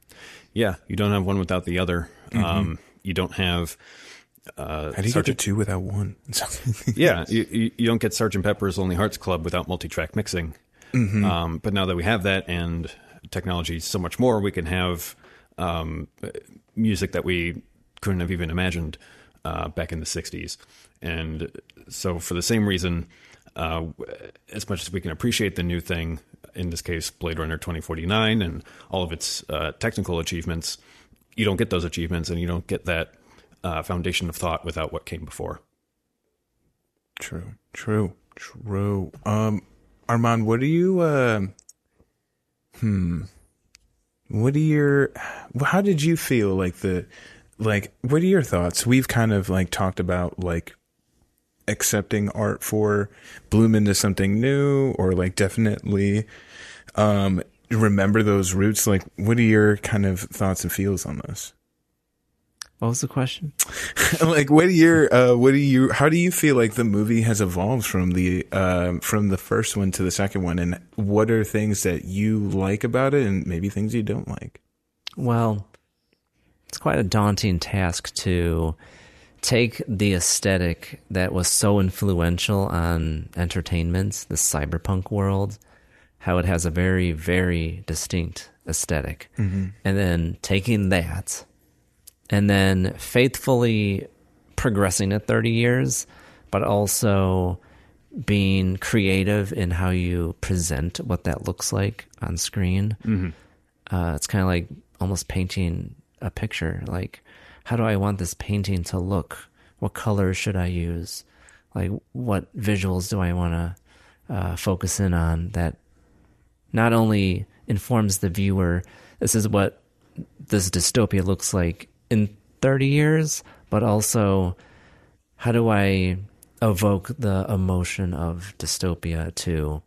Yeah, you don't have one without the other. Mhm. Um, you don't have. Uh, how do you get to two without one? yeah, you, you, don't get Sergeant Pepper's Lonely Hearts Club without multi-track mixing. Mhm. Um, but now that we have that and technology so much more, we can have um, music that we couldn't have even imagined uh, back in the '60s. And so, for the same reason, uh, as much as we can appreciate the new thing, in this case, Blade Runner 2049 and all of its uh, technical achievements, you don't get those achievements and you don't get that uh, foundation of thought without what came before. True, true, true. Um, Armand, what are you? Uh, hmm. What are your? How did you feel like the? Like, what are your thoughts? We've kind of like talked about like accepting art for bloom into something new, or like definitely um remember those roots. Like, what are your kind of thoughts and feels on this? What was the question? like, what are your, uh, what do you, how do you feel like the movie has evolved from the, um, from the first one to the second one? And what are things that you like about it and maybe things you don't like? Well, it's quite a daunting task to take the aesthetic that was so influential on entertainment, the cyberpunk world, how it has a very, very distinct esthetic Mhm. and then taking that and then faithfully progressing at 30 years, but also being creative in how you present what that looks like on screen. Mhm. Uh, it's kind of like almost painting a picture. Like, how do I want this painting to look? What colors should I use? Like, what visuals do I want to uh, focus in on that not only informs the viewer, this is what this dystopia looks like in 30 years, but also how do I evoke the emotion of dystopia to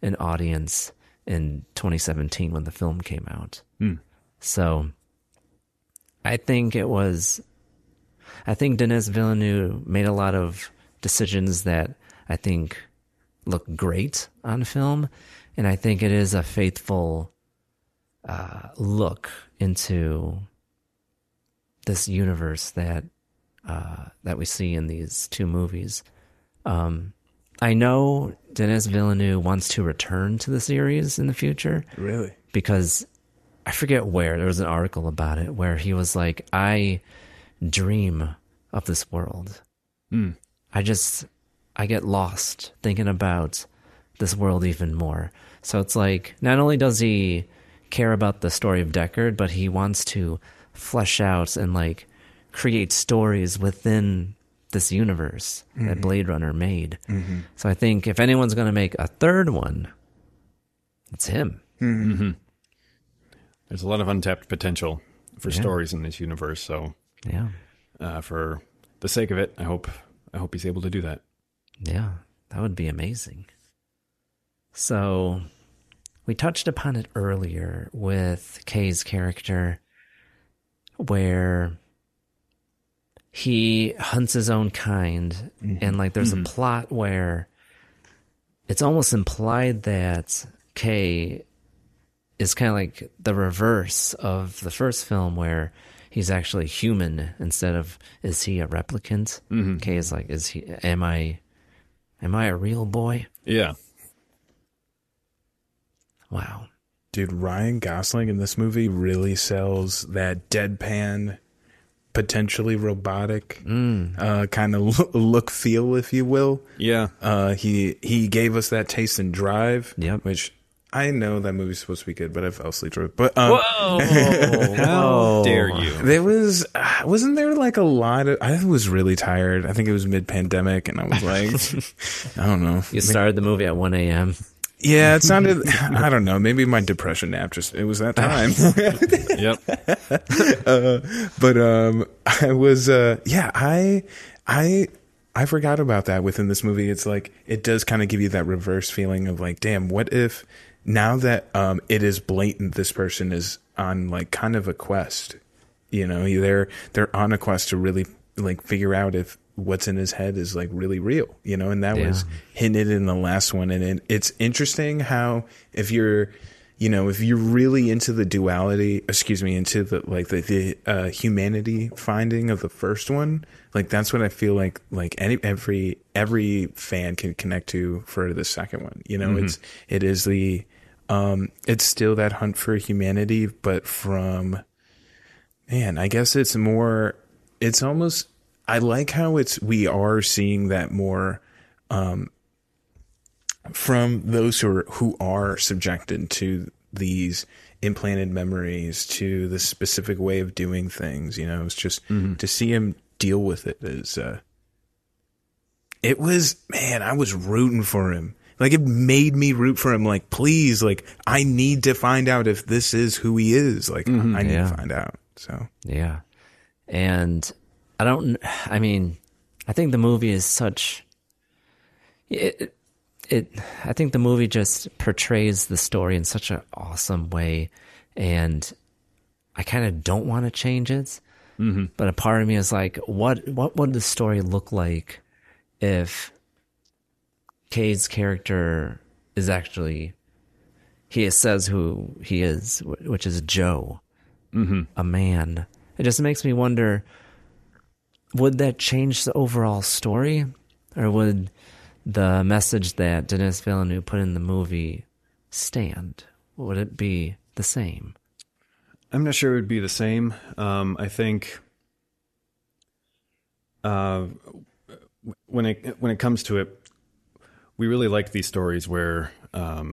an audience in 2017 when the film came out? Hmm. So I think it was, I think Denis Villeneuve made a lot of decisions that I think look great on film. And I think it is a faithful uh, look into this universe that uh, that we see in these two movies. Um, I know Denis Villeneuve wants to return to the series in the future. Really? Because I forget where there was an article about it where he was like, "I dream of this world. Hmm. I just I get lost thinking about this world even more." So it's like not only does he care about the story of Deckard, but he wants to flesh out and like create stories within this universe that Mhm. Blade Runner made. Mhm. So I think if anyone's going to make a third one, it's him. hmm There's a lot of untapped potential for Yeah. stories in this universe. So, Yeah. uh, for the sake of it, I hope I hope he's able to do that. Yeah, that would be amazing. So, we touched upon it earlier with Kay's character, where he hunts his own kind, and like there's Mhm. a plot where it's almost implied that Kay is kind of like the reverse of the first film, where he's actually human instead of is he a replicant? Mhm. Kay is like, is he? Am I? Am I a real boy? Yeah. Wow. Dude, Ryan Gosling in this movie really sells that deadpan, potentially robotic uh, kind of look feel, if you will. Yeah. Uh, he he gave us that taste and drive. Yep. Which I know that movie's supposed to be good, but I fell asleep through it. But um, Whoa! How dare you? There was uh, wasn't there like a lot of I was really tired. I think it was mid pandemic, and I was like, I don't know. You started the movie at 1 a.m. Yeah, it sounded. I don't know. Maybe my depression nap just. It was that time. yep. uh, but um, I was. Uh, yeah, I, I, I forgot about that within this movie. It's like it does kind of give you that reverse feeling of like, damn, what if now that um, it is blatant, this person is on like kind of a quest. You know, they're they're on a quest to really like figure out if what's in his head is like really real, you know, and that Yeah. was hinted in the last one. And it, it's interesting how if you're, you know, if you're really into the duality, excuse me, into the like the, the uh, humanity finding of the first one, like that's what I feel like like any every every fan can connect to for the second one. You know, Mhm. it's it is the um it's still that hunt for humanity, but from man, I guess it's more it's almost I like how it's we are seeing that more um from those who are who are subjected to these implanted memories to the specific way of doing things. You know, it's just Mm-hmm. to see him deal with it is. Uh, it was man, I was rooting for him. Like it made me root for him. Like, please, like I need to find out if this is who he is. Like, I need Mm-hmm. Yeah. to find out. So Yeah. And I don't, I mean, I think the movie is such, it, it, I think the movie just portrays the story in such an awesome way. And I kind of don't want to change it. Mm-hmm. But a part of me is like, what, what would the story look like if Kay's character is actually, he says who he is, which is Joe Mm-hmm. a man. It just makes me wonder would that change the overall story? Or would the message that Denis Villeneuve put in the movie stand? Would it be the same? I'm not sure it would be the same. Um, I think uh, when it when it comes to it, we really like these stories where um,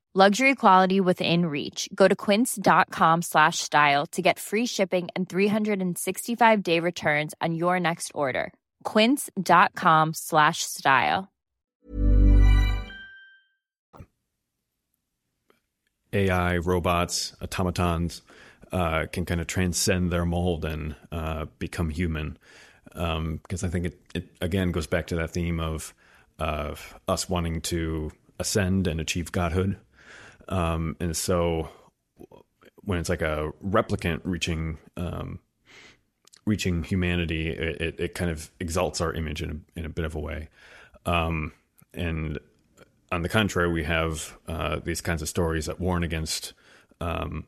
Luxury quality within reach. Go to quince.com slash style to get free shipping and 365 day returns on your next order. Quince.com slash style. AI, robots, automatons uh, can kind of transcend their mold and uh, become human. Because I think it, it again goes back to that theme of of us wanting to ascend and achieve godhood. Um, and so when it's like a replicant reaching um, reaching humanity, it, it, it kind of exalts our image in a, in a bit of a way. Um, and on the contrary, we have uh, these kinds of stories that warn against um,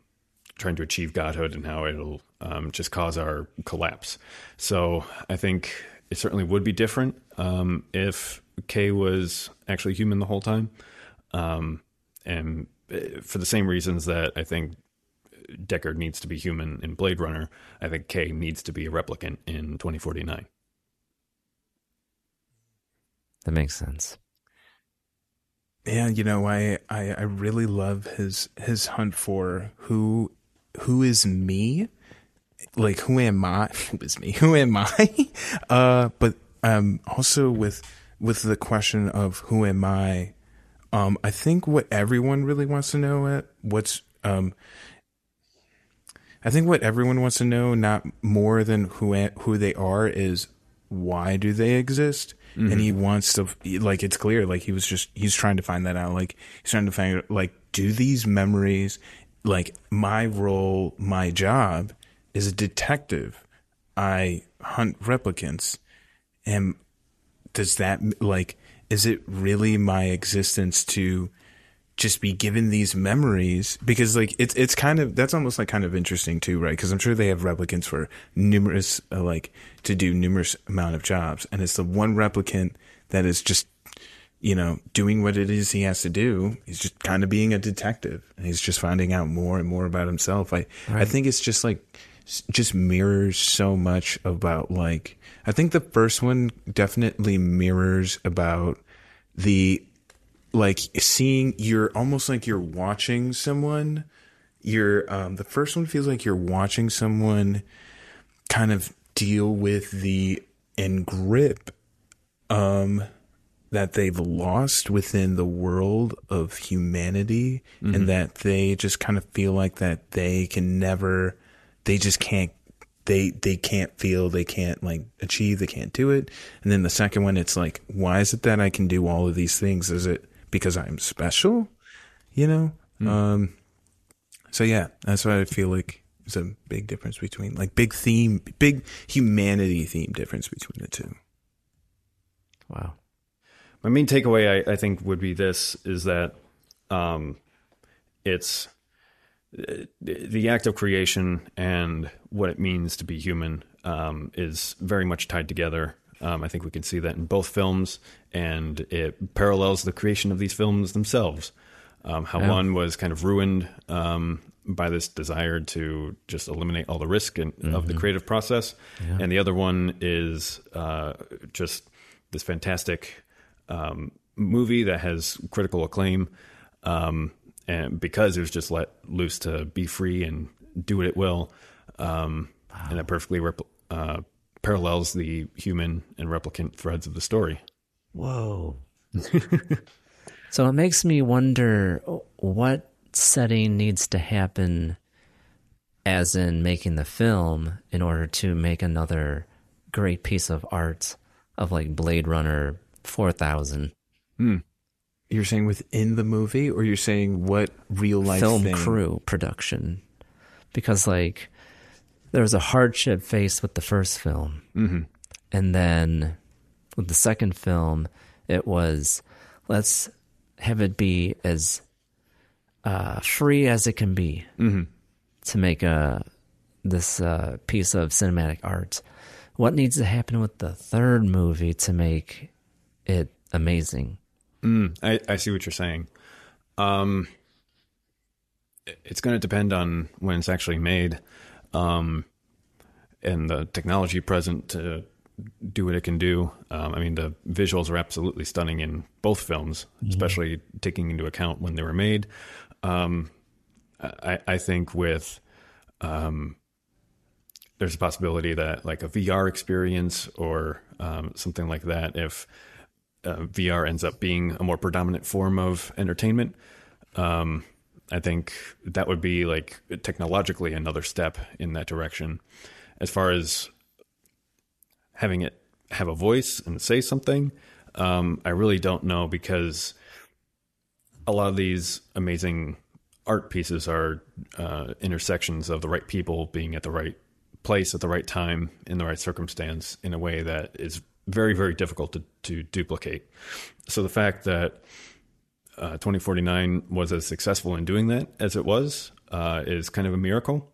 trying to achieve godhood and how it'll um, just cause our collapse. So I think it certainly would be different um, if Kay was actually human the whole time. Um, and for the same reasons that I think Deckard needs to be human in Blade Runner, I think Kay needs to be a replicant in 2049. That makes sense. Yeah, you know, I, I I really love his his hunt for who who is me, like who am I? Who is me? Who am I? Uh, but um, also with with the question of who am I? Um, I think what everyone really wants to know at what's um, I think what everyone wants to know, not more than who who they are, is why do they exist? Mhm. And he wants to like it's clear, like he was just he's trying to find that out. Like he's trying to find like do these memories, like my role, my job is a detective. I hunt replicants, and does that like is it really my existence to just be given these memories? Because like it's it's kind of that's almost like kind of interesting too right? Because i'm sure they have replicants for numerous uh, like to do numerous amount of jobs. And it's the one replicant that is just you know, doing what it is he has to do. He's just kind of being a detective. And he's just finding out more and more about himself. I, I think it's just like, just mirrors so much about like, I think the first one definitely mirrors about the, like seeing, you're almost like you're watching someone. You're, um, the first one feels like you're watching someone kind of deal with the and grip, um, that they've lost within the world of humanity Mhm. and that they just kind of feel like that they can never they just can't they they can't feel they can't like achieve they can't do it. And then the second one it's like why is it that i can do all of these things? Is it because i'm special? You know? Um so yeah that's what i feel like is a big difference between like big theme big humanity theme difference between the two. Wow. My main takeaway, I, I think, would be this: is that um, it's the act of creation and what it means to be human um, is very much tied together. Um, I think we can see that in both films, and it parallels the creation of these films themselves. Um, how Yeah. one was kind of ruined um, by this desire to just eliminate all the risk in, of the Mhm. creative process, Yeah. and the other one is uh, just this fantastic um, movie that has critical acclaim, um, and because it was just let loose to be free and do what it will, um, and that perfectly rep- uh, parallels the human and replicant threads of the story. Whoa. so it makes me wonder what setting needs to happen, as in making the film, in order to make another great piece of art of like Blade Runner 4000. Hmm. You're saying within the movie, or you're saying what real life film thing? crew production because like there was a hardship faced with the first film Mhm. and then with the second film it was let's have it be as uh, free as it can be Mhm. to make a this uh, piece of cinematic art what needs to happen with the third movie to make it amazing Mm, I, I see what you're saying. Um, it's going to depend on when it's actually made, um, and the technology present to do what it can do. Um, I mean, the visuals are absolutely stunning in both films, Mhm. especially taking into account when they were made. Um, I, I think with um, there's a possibility that like a VR experience or um, something like that, if uh, VR ends up being a more predominant form of entertainment, um, I think that would be like technologically another step in that direction. As far as having it have a voice and say something, um, I really don't know because a lot of these amazing art pieces are uh, intersections of the right people being at the right place at the right time in the right circumstance in a way that is very very difficult to, to duplicate. So the fact that uh, 2049 was as successful in doing that as it was uh, is kind of a miracle.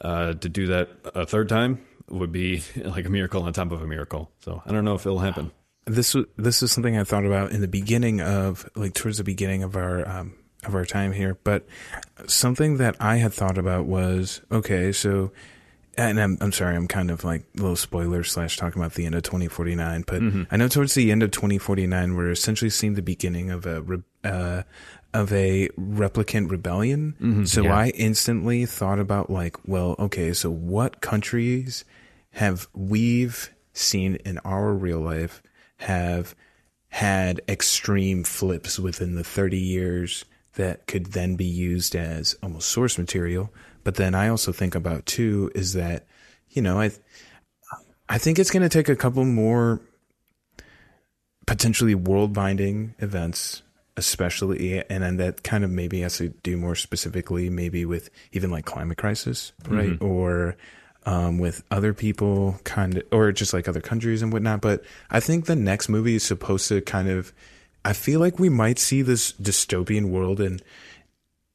Uh, to do that a third time would be like a miracle on top of a miracle. So i don't know if it'll happen. This this is something I thought about in the beginning of like towards the beginning of our um, of our time here, but something that I had thought about was okay, so and I'm I'm sorry, I'm kind of like a little spoiler slash talking about the end of 2049, but Mhm. I know towards the end of 2049 we're essentially seeing the beginning of a re- uh, of a replicant rebellion. Mhm. So Yeah. I instantly thought about like, well, okay, so what countries have we've seen in our real life have had extreme flips within the 30 years that could then be used as almost source material. But then I also think about too is that, you know, I, I think it's going to take a couple more potentially world binding events, especially, and then that kind of maybe has to do more specifically, maybe with even like climate crisis, right? Mhm. Or, um, with other people kind of, or just like other countries and whatnot. But I think the next movie is supposed to kind of, I feel like we might see this dystopian world in,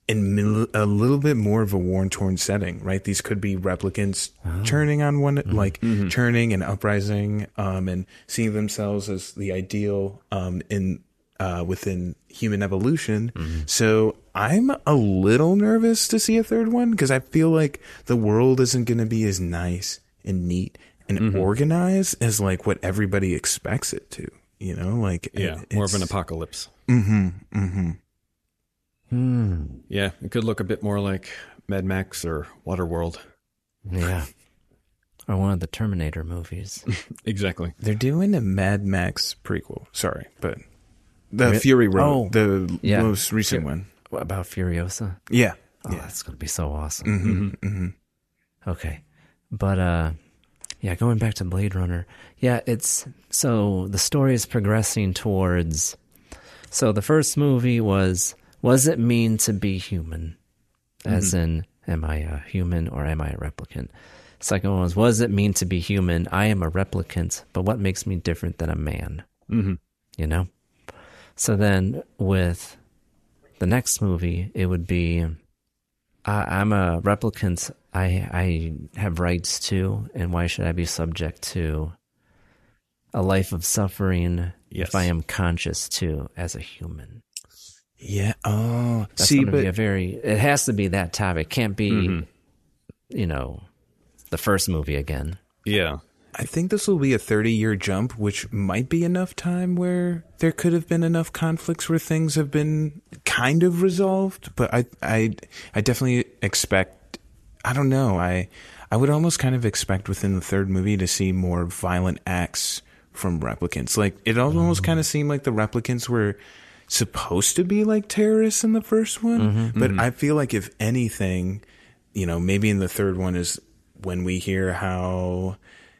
in a little bit more of a worn torn setting, right? These could be replicants turning on one, like turning and uprising, um, and seeing themselves as the ideal, um, in uh, within human evolution. Mm-hmm. So I'm a little nervous to see a third one because I feel like the world isn't going to be as nice and neat and Mhm. organized as like what everybody expects it to. You know, like Yeah, more of an apocalypse. Mm-hmm. Mm-hmm. Hmm. Yeah, it could look a bit more like Mad Max or Waterworld. Yeah. Or one of the Terminator movies. exactly. They're doing a Mad Max prequel. Sorry, but the Re- Fury Road, Oh, the yeah. most recent Fu- one. What about Furiosa? Yeah. Oh, yeah. that's gonna be so awesome. Mhm, mhm. Okay, but uh, yeah, going back to Blade Runner. Yeah, it's so the story is progressing towards. So the first movie was was it mean to be human, as Mhm. in am I a human or am I a replicant? Second one was was it mean to be human? I am a replicant, but what makes me different than a man? Mhm. You know. So then with the next movie, it would be I, I'm a replicant. I I have rights too, and why should I be subject to a life of suffering Yes. if I am conscious too as a human? Yeah. Oh, That's see, but be a very. It has to be that topic. Can't be, Mhm. you know, the first movie again. Yeah. I think this will be a 30 year jump, which might be enough time where there could have been enough conflicts where things have been kind of resolved. But I, I, I definitely expect, I don't know, I, I would almost kind of expect within the third movie to see more violent acts from replicants. Like, it almost kind of seemed like the replicants were supposed to be like terrorists in the first one. Mhm. But Mhm. I feel like if anything, you know, maybe in the third one is when we hear how,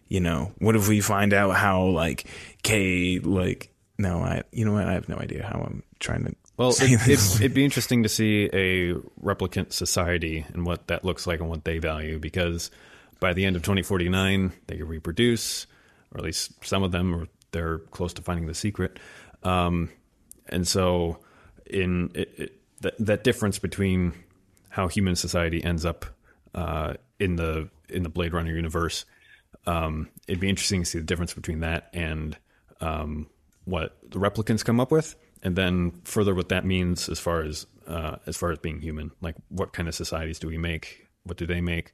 you know, what if we find out how like Kay like no, I you know what I have no idea how I'm trying to Well, it, it'd be interesting to see a replicant society and what that looks like and what they value because by the end of 2049, they can reproduce, or at least some of them, or they're close to finding the secret. Um, and so, in it, it, that, that difference between how human society ends up uh, in the in the Blade Runner universe, um, it'd be interesting to see the difference between that and um, what the replicants come up with, and then further what that means as far as uh, as far as being human. Like, what kind of societies do we make? What do they make?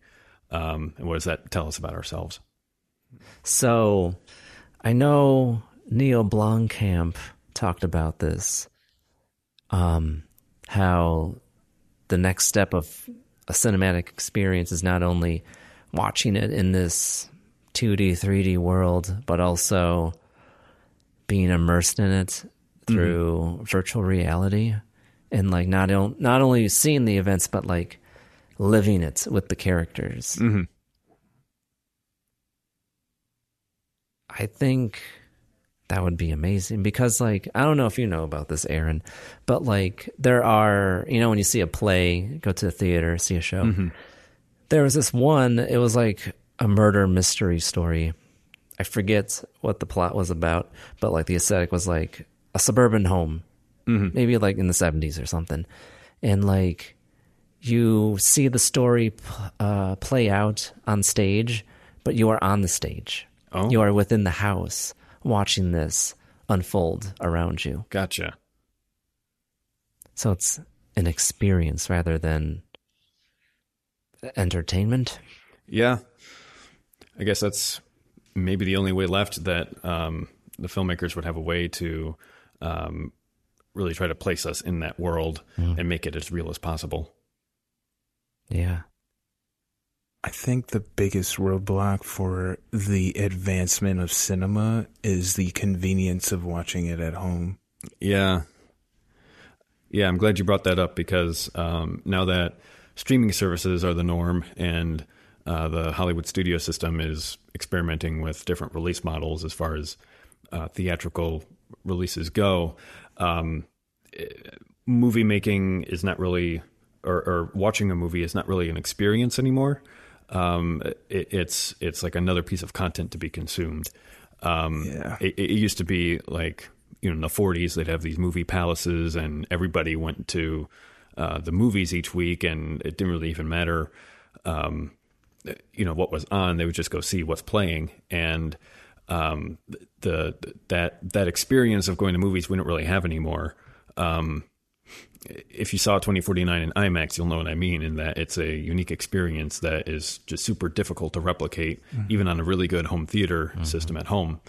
Um, and what does that tell us about ourselves? So, I know Neil Blomkamp talked about this. Um, how the next step of a cinematic experience is not only watching it in this 2D, 3D world, but also being immersed in it through virtual reality and like not on, not only seeing the events but like living it with the characters. Mm-hmm. I think that would be amazing because like I don't know if you know about this Aaron, but like there are, you know when you see a play, go to the theater, see a show. Mhm. There was this one, it was like a murder mystery story. I forget what the plot was about, but like the aesthetic was like a suburban home, Mhm. maybe like in the 70s or something. And like you see the story uh, play out on stage, but you are on the stage. Oh. You are within the house watching this unfold around you. Gotcha. So it's an experience rather than entertainment. Yeah, I guess that's maybe the only way left that um, the filmmakers would have a way to um, really try to place us in that world Mm. and make it as real as possible. Yeah. I think the biggest roadblock for the advancement of cinema is the convenience of watching it at home. Yeah. Yeah, I'm glad you brought that up because um, now that streaming services are the norm and uh, the Hollywood studio system is experimenting with different release models as far as uh, theatrical releases go, um, movie making is not really, or, or watching a movie is not really an experience anymore. Um, it, it's it's like another piece of content to be consumed. Um, Yeah. it, it used to be like you know in the 40s they'd have these movie palaces and everybody went to uh, the movies each week and it didn't really even matter um, you know what was on they would just go see what's playing and um, the that that experience of going to movies we don't really have anymore. Um, if you saw 2049 in IMAX, you'll know what I mean in that it's a unique experience that is just super difficult to replicate, Mhm. even on a really good home theater system at home.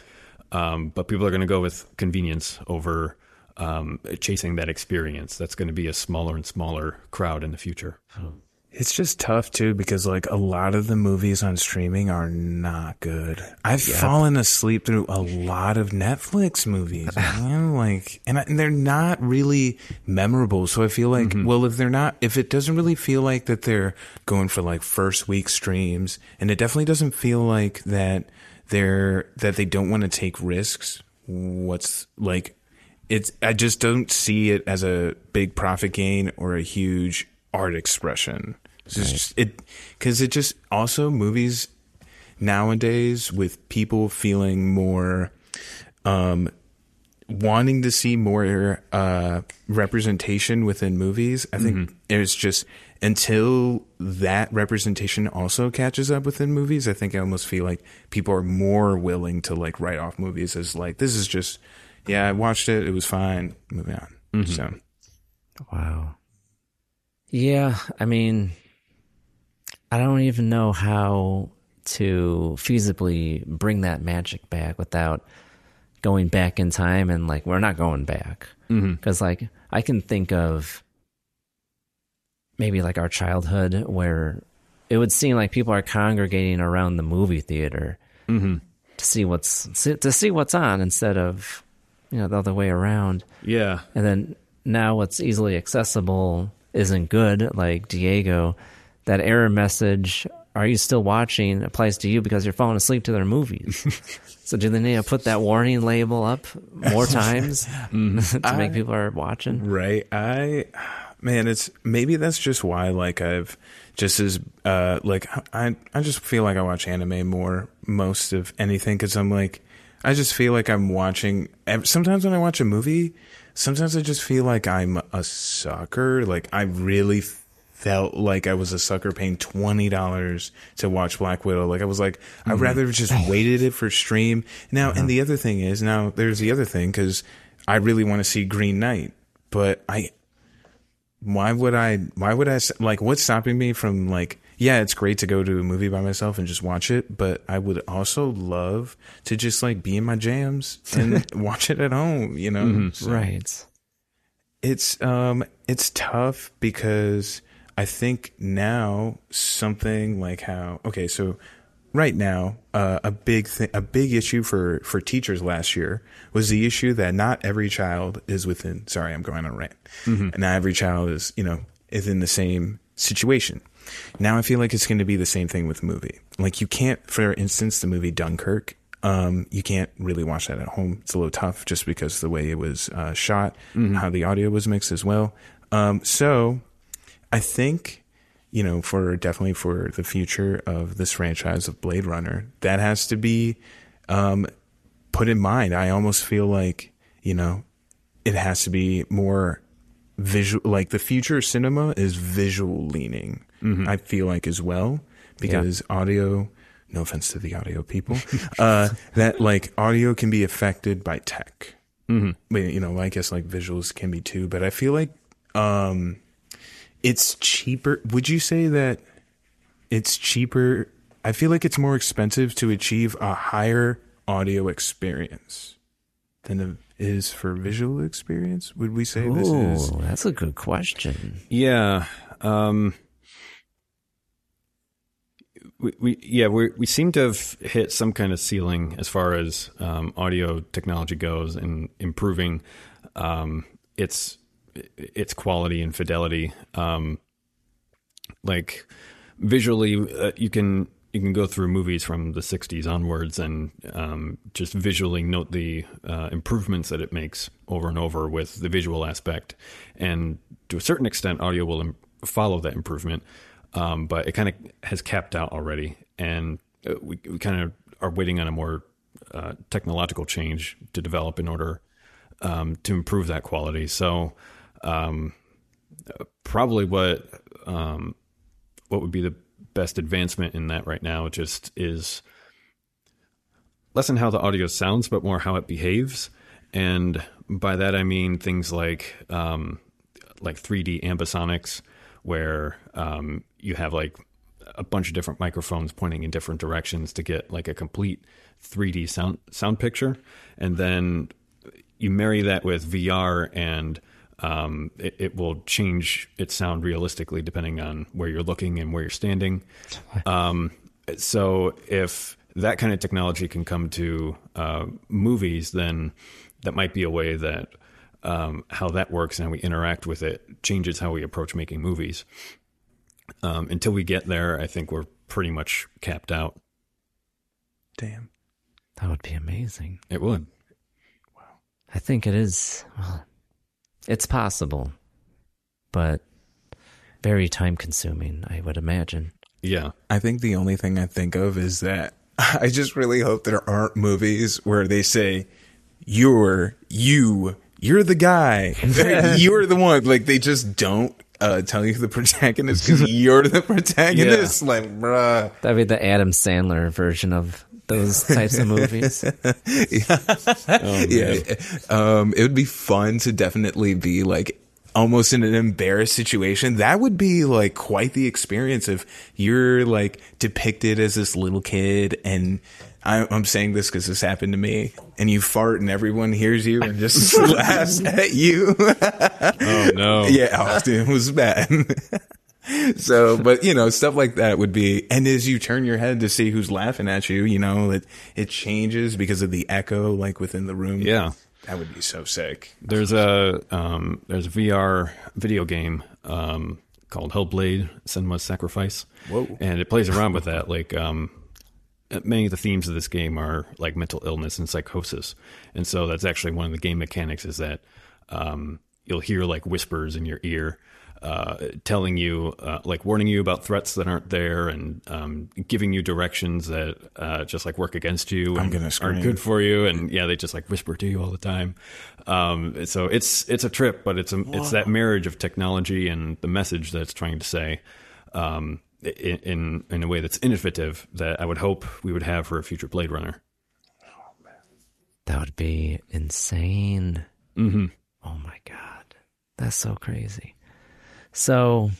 Um, but people are going to go with convenience over um, chasing that experience. That's going to be a smaller and smaller crowd in the future. It's just tough too because like a lot of the movies on streaming are not good. I've Yep. fallen asleep through a lot of Netflix movies, man. Like, and, I, and they're not really memorable. So I feel like, Mm-hmm. well, if they're not, if it doesn't really feel like that they're going for like first week streams, and it definitely doesn't feel like that they're that they don't want to take risks. What's like, it's I just don't see it as a big profit gain or a huge art expression. It's just it because it just also movies nowadays with people feeling more um wanting to see more uh representation within movies i think it's just until that representation also catches up within movies i think i almost feel like people are more willing to like write off movies as like this is just yeah i watched it it was fine moving on. So. Wow. Yeah, I mean, I don't even know how to feasibly bring that magic back without going back in time and like we're not going back because like I can think of maybe like our childhood where it would seem like people are congregating around the movie theater Mhm. to see what's to see what's on instead of you know the other way around. Yeah. And then now what's easily accessible isn't good, like Diego. That error message, are you still watching, applies to you because you're falling asleep to their movies. so do they need to put that warning label up more times to I- make people are watching? Right. I man, it's maybe that's just why like I've just as uh like I I just feel like I watch anime more most of anything cuz I'm like I just feel like I'm watching sometimes when I watch a movie, sometimes I just feel like I'm a sucker, like I really felt like I was a sucker paying twenty dollars to watch Black Widow. Like I was like, I'd Mhm. rather just waited it for stream. Now, and the other thing is now there's the other thing because I really want to see Green Knight, but I why would I why would I like what's stopping me from like yeah it's great to go to a movie by myself and just watch it but I would also love to just like be in my jams and watch it at home you know Mhm. So Right. it's um it's tough because I think now something like how okay so right now uh, a big thing a big issue for for teachers last year was the issue that not every child is within sorry I'm going on a rant Mhm. and not every child is you know is in the same situation now I feel like it's going to be the same thing with movie like you can't for instance the movie Dunkirk um, you can't really watch that at home. It's a little tough just because the way it was uh, shot, Mhm. how the audio was mixed as well. Um, so I think, you know, for definitely for the future of this franchise of Blade Runner, that has to be um, put in mind. I almost feel like, you know, it has to be more visual, like the future cinema is visual leaning, Mhm. I feel like as well, because audio, no offense to the audio people, uh, that like audio can be affected by tech. Mhm. You know, I guess like visuals can be too, but I feel like um, it's cheaper. Would you say that it's cheaper? I feel like it's more expensive to achieve a higher audio experience than it is for visual experience. Would we say this is? That's a good question. Yeah. Um, we, we yeah we we seem to have hit some kind of ceiling as far as um, audio technology goes and improving um, its its quality and fidelity. Um, like visually, uh, you can you can go through movies from the '60s onwards and um, just visually note the uh, improvements that it makes over and over with the visual aspect, and to a certain extent, audio will Im- follow that improvement. Um, but it kind of has capped out already, and uh, we, we kind of are waiting on a more uh, technological change to develop in order um, to improve that quality. So, um, probably what um, what would be the best advancement in that right now just is less in how the audio sounds, but more how it behaves. And by that I mean things like um, like 3D ambisonics, where um, you have like a bunch of different microphones pointing in different directions to get like a complete 3D sound sound picture, and then you marry that with VR and um, it, it, will change its sound realistically depending on where you're looking and where you're standing. Um, so if that kind of technology can come to uh, movies, then that might be a way that um, how that works and how we interact with it changes how we approach making movies. Um, until we get there, I think we're pretty much capped out. Damn. That would be amazing. It would. Wow. I think it is. Well, it's possible, but very time consuming, I would imagine. Yeah. I think the only thing I think of is that I just really hope there aren't movies where they say, you're, you, you're the guy. you're the one. Like they just don't uh, tell you the protagonist because you're the protagonist. Yeah. Like, bruh. That'd be the Adam Sandler version of those types of movies. yeah. Oh, yeah. Um, it would be fun to definitely be like almost in an embarrassed situation. That would be like quite the experience if you're like depicted as this little kid and I'm saying this because this happened to me, and you fart and everyone hears you and just laughs at you. oh no! Yeah, Austin it was bad. so, but you know, stuff like that would be, and as you turn your head to see who's laughing at you, you know, it, it changes because of the echo, like within the room. Yeah. That would be so sick. There's a, um, there's a VR video game, um, called Hellblade, Senua's Sacrifice. Whoa. And it plays around with that. Like, um, many of the themes of this game are like mental illness and psychosis. And so that's actually one of the game mechanics is that, um, you'll hear like whispers in your ear uh, telling you, uh, like warning you about threats that aren't there, and um, giving you directions that uh, just like work against you I'm and aren't good for you. And yeah, they just like whisper to you all the time. Um, so it's it's a trip, but it's a Whoa. it's that marriage of technology and the message that it's trying to say. Um, in in a way that's innovative that I would hope we would have for a future Blade Runner. That would be insane. Mm-hmm. Oh my god, that's so crazy. So,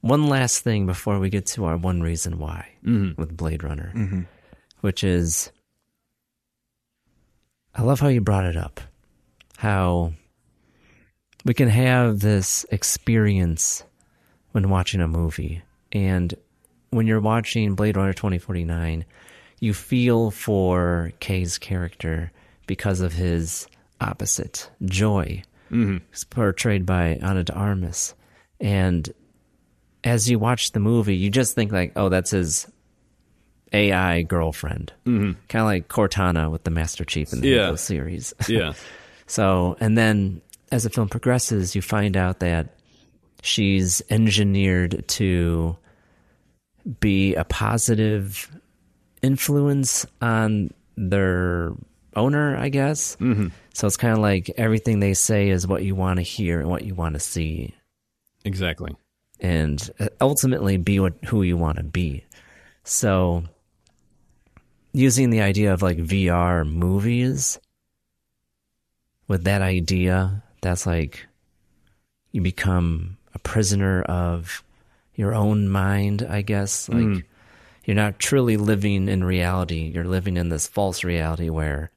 one last thing before we get to our one reason why mm-hmm. with Blade Runner, mm-hmm. which is I love how you brought it up. How we can have this experience when watching a movie. And when you're watching Blade Runner 2049, you feel for Kay's character because of his opposite, Joy mm-hmm. portrayed by Ana de Armas. And as you watch the movie, you just think like, oh, that's his AI girlfriend, mm-hmm. kind of like Cortana with the Master Chief in the yeah. series. yeah. So, and then as the film progresses, you find out that she's engineered to be a positive influence on their owner, I guess. Mm-hmm. So it's kind of like everything they say is what you want to hear and what you want to see. Exactly. And uh, ultimately be what who you want to be. So using the idea of like VR movies with that idea, that's like you become a prisoner of your own mind, I guess. Like mm. you're not truly living in reality. You're living in this false reality where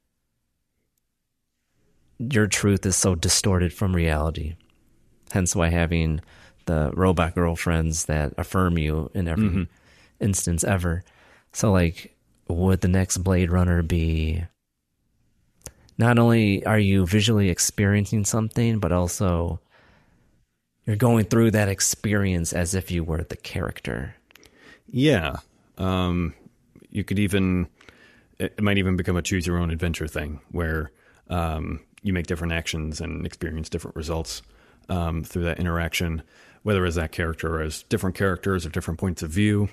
your truth is so distorted from reality. Hence why having the robot girlfriends that affirm you in every mm-hmm. instance ever. So like would the next Blade Runner be not only are you visually experiencing something, but also you're going through that experience as if you were the character. Yeah. Um, you could even, it might even become a choose your own adventure thing where um, you make different actions and experience different results um, through that interaction, whether as that character or as different characters or different points of view.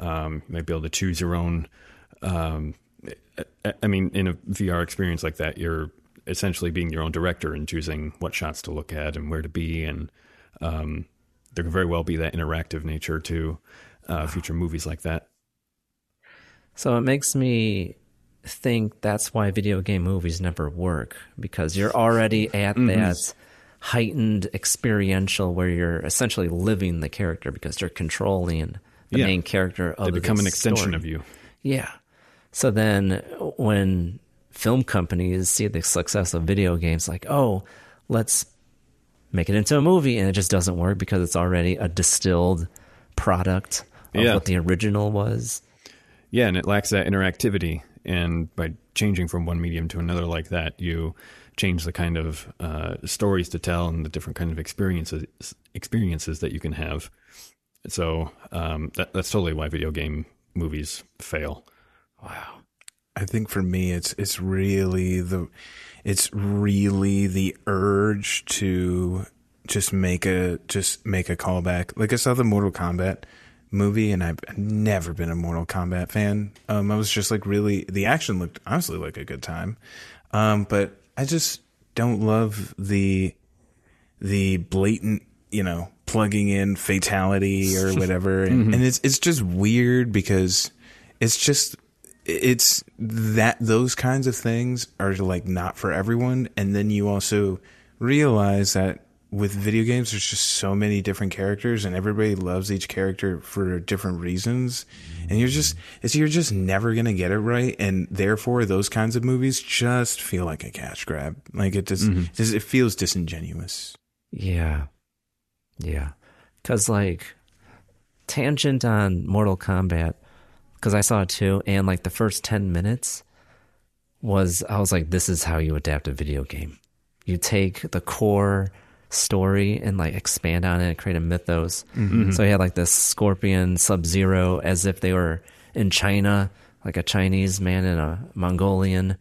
Um, you might be able to choose your own. Um, I mean, in a VR experience like that, you're essentially being your own director and choosing what shots to look at and where to be. And um, there could very well be that interactive nature to uh, future movies like that. So it makes me think that's why video game movies never work because you're already at Mhm. that heightened experiential where you're essentially living the character because you're controlling the Yeah. main character of They become an extension story. of you. Yeah. So then when film companies see the success of video games, like, oh, let's make it into a movie, and it just doesn't work because it's already a distilled product of Yeah. what the original was. Yeah, and it lacks that interactivity. And by changing from one medium to another like that, you change the kind of uh, stories to tell and the different kind of experiences experiences that you can have. So um, that, that's totally why video game movies fail. Wow. I think for me, it's it's really the it's really the urge to just make a just make a callback. Like I saw the Mortal Kombat movie, and I've never been a Mortal Kombat fan. Um, I was just like really the action looked honestly like a good time, um, but I just don't love the the blatant you know plugging in fatality or whatever, and, Mhm. and it's it's just weird because it's just it's that those kinds of things are like not for everyone and then you also realize that with video games there's just so many different characters and everybody loves each character for different reasons and you're just it's you're just never going to get it right and therefore those kinds of movies just feel like a cash grab like it just, Mhm. just it feels disingenuous Yeah. Yeah. Because, like, tangent on Mortal Kombat, because I saw it too, and like the first 10 minutes was, I was like, this is how you adapt a video game. You take the core story and like expand on it and create a mythos. Mhm. So you had like this Scorpion Sub Zero as if they were in China, like a Chinese man and a Mongolian,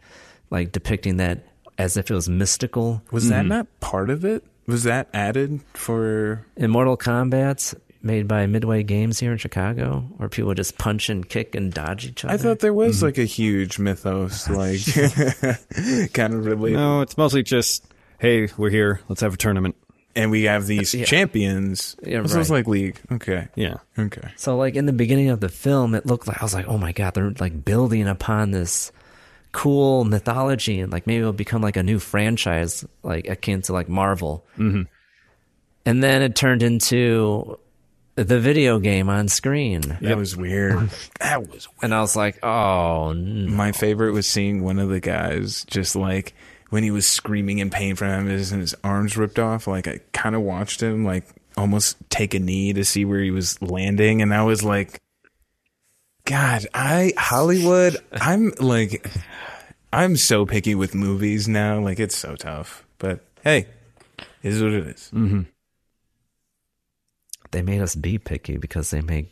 like depicting that as if it was mystical. was that not part of it was that added for in Mortal Kombat made by Midway Games here in Chicago, where people just punch and kick and dodge each other. I thought there was like a huge mythos, like kind of related. No, it's mostly just, hey, we're here. Let's have a tournament. And we have these Yeah. champions. Yeah, This was right. like league. Okay. Yeah. Okay. So like in the beginning of the film, it looked like I was like, oh my god, they're like building upon this cool mythology, and like maybe it'll become like a new franchise, like akin to like Marvel. Mm-hmm. And then it turned into the video game on screen. That was weird. that was And I was like, oh, no. My favorite was seeing one of the guys just like when he was screaming in pain from his and his arms ripped off. Like I kind of watched him like almost take a knee to see where he was landing, and I was like, God, I Hollywood. I'm like, I'm so picky with movies now. Like it's so tough, but hey, it is what it is. Mm-hmm. they made us be picky because they make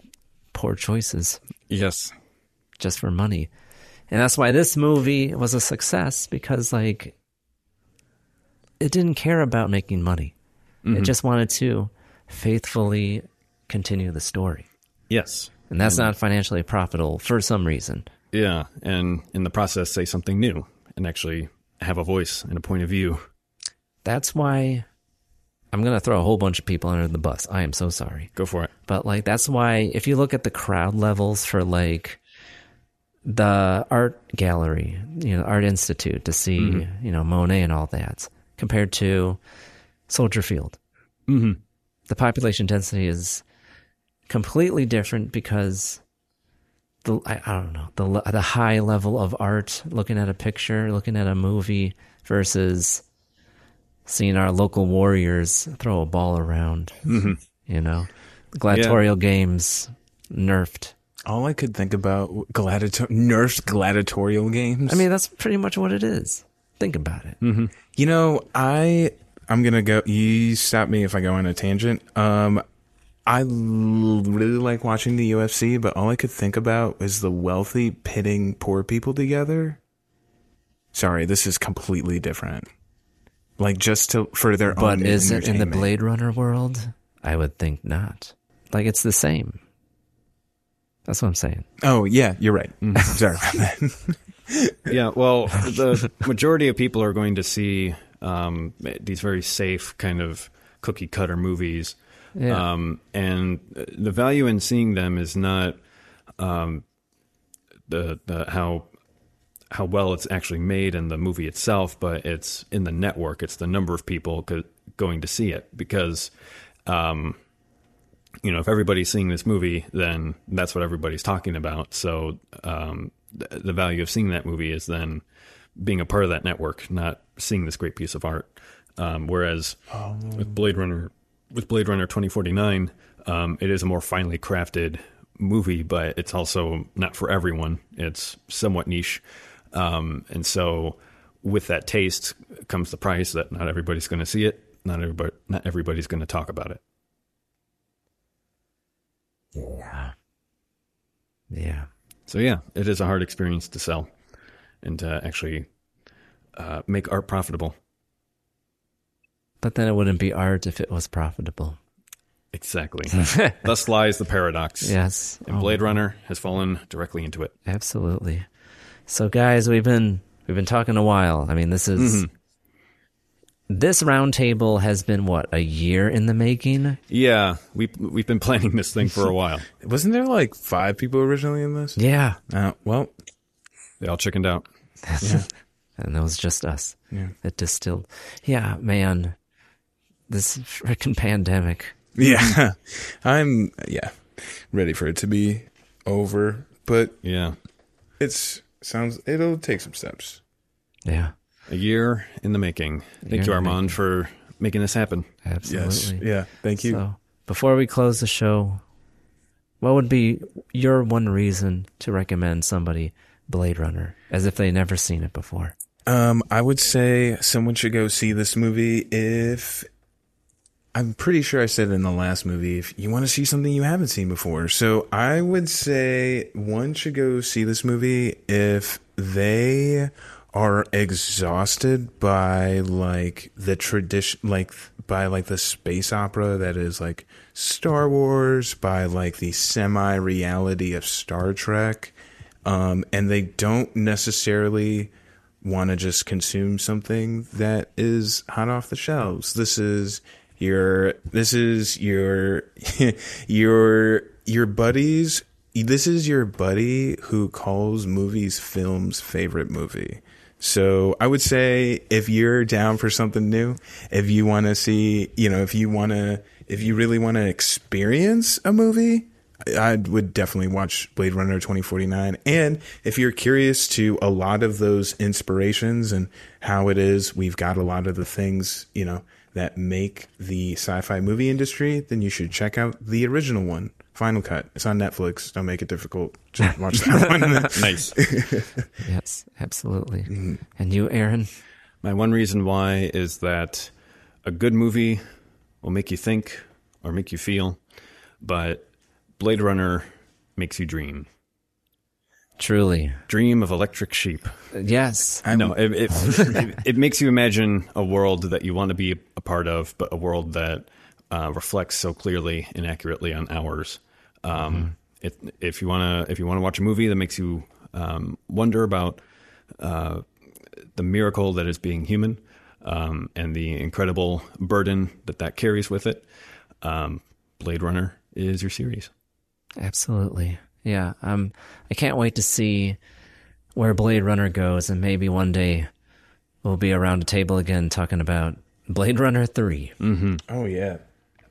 poor choices. Yes. just for money. And that's why this movie was a success because like it didn't care about making money. It Mhm. just wanted to faithfully continue the story. Yes. And that's not financially profitable for some reason. Yeah. And in the process, say something new and actually have a voice and a point of view. That's why I'm going to throw a whole bunch of people under the bus. I am so sorry. Go for it. But like that's why if you look at the crowd levels for like the art gallery, you know, art institute to see, Mhm. you know, Monet and all that compared to Soldier Field. Mm-hmm. The population density is completely different because the I, I don't know, the the high level of art looking at a picture, looking at a movie versus seeing our local warriors throw a ball around. Mhm. You know, gladiatorial games nerfed. All I could think about gladiator nursed gladiatorial games. I mean, that's pretty much what it is. Think about it. Mm-hmm. You know, I I'm gonna go. You stop me if I go on a tangent. Um, I l- really like watching the UFC, but all I could think about is the wealthy pitting poor people together. Sorry, this is completely different. Like just to for their But own is it in the. Blade Runner world? I would think not. Like it's the same. That's what I'm saying. Oh yeah, you're right. Sorry about that. yeah, well, the majority of people are going to see um, these very safe kind of cookie cutter movies. Yeah. Um, and the value in seeing them is not um, the, the how how well it's actually made in the movie itself, but it's in the network. It's the number of people co- going to see it because, um, you know, if everybody's seeing this movie, then that's what everybody's talking about. So um, the value of seeing that movie is then being a part of that network, not seeing this great piece of art. Um, whereas with Blade Runner, with Blade Runner 2049, um, it is a more finely crafted movie, but it's also not for everyone. It's somewhat niche. Um, and so with that taste comes the price that not everybody's going to see it. Not everybody, not everybody's going to talk about it. Yeah. Yeah. So yeah, it is a hard experience to sell and to actually uh, make art profitable. But then it wouldn't be art if it was profitable. Exactly. Thus lies the paradox. Yes. And Oh. Blade Runner has fallen directly into it. Absolutely. So guys, we've been we've been talking a while. I mean, this is Mhm. This roundtable has been what, a year in the making? Yeah, we we've been planning this thing for a while. Wasn't there like five people originally in this? Yeah. Uh, well, they all chickened out. Yeah. and it was just us. Yeah. It distilled. Yeah, man. This freaking pandemic. Yeah, I'm yeah ready for it to be over, but yeah, it's sounds it'll take some steps. Yeah, a year in the making. Thank you, in the Armand, for making this happen. Absolutely. Yeah, thank you. So, before we close the show, what would be your one reason to recommend somebody Blade Runner as if they never seen it before? Um, I would say someone should go see this movie if I'm pretty sure I said it in the last movie if you want to see something you haven't seen before. So I would say one should go see this movie if they are exhausted by like the tradition like by like the space opera that is like Star Wars by like the semi reality of Star Trek um and they don't necessarily want to just consume something that is hot off the shelves. This is your this is your your your buddies this is your buddy who calls movies films favorite movie. So I would say if you're down for something new, if you want to see, you know, if you want to if you really want to experience a movie, I would definitely watch Blade Runner 2049. And if you're curious to a lot of those inspirations and how it is, we've got a lot of the things, you know, that make the sci-fi movie industry, then you should check out the original one, Final Cut. It's on Netflix. Don't make it difficult. Just watch that one. nice. yes, absolutely. And you, Aaron? My one reason why is that a good movie will make you think or make you feel, but Blade Runner makes you dream. Truly. Dream of electric sheep. Yes. no, it, it, it, it makes you imagine a world that you want to be a part of, but a world that uh, reflects so clearly and accurately on ours. Um, it, if you want to, if you want to watch a movie that makes you um, wonder about uh, the miracle that is being human um, and the incredible burden that that carries with it, um, Blade Runner is your series. Absolutely. Yeah. Um, I can't wait to see where Blade Runner goes, and maybe one day we'll be around a table again talking about Blade Runner 3. Mm-hmm. Oh, yeah.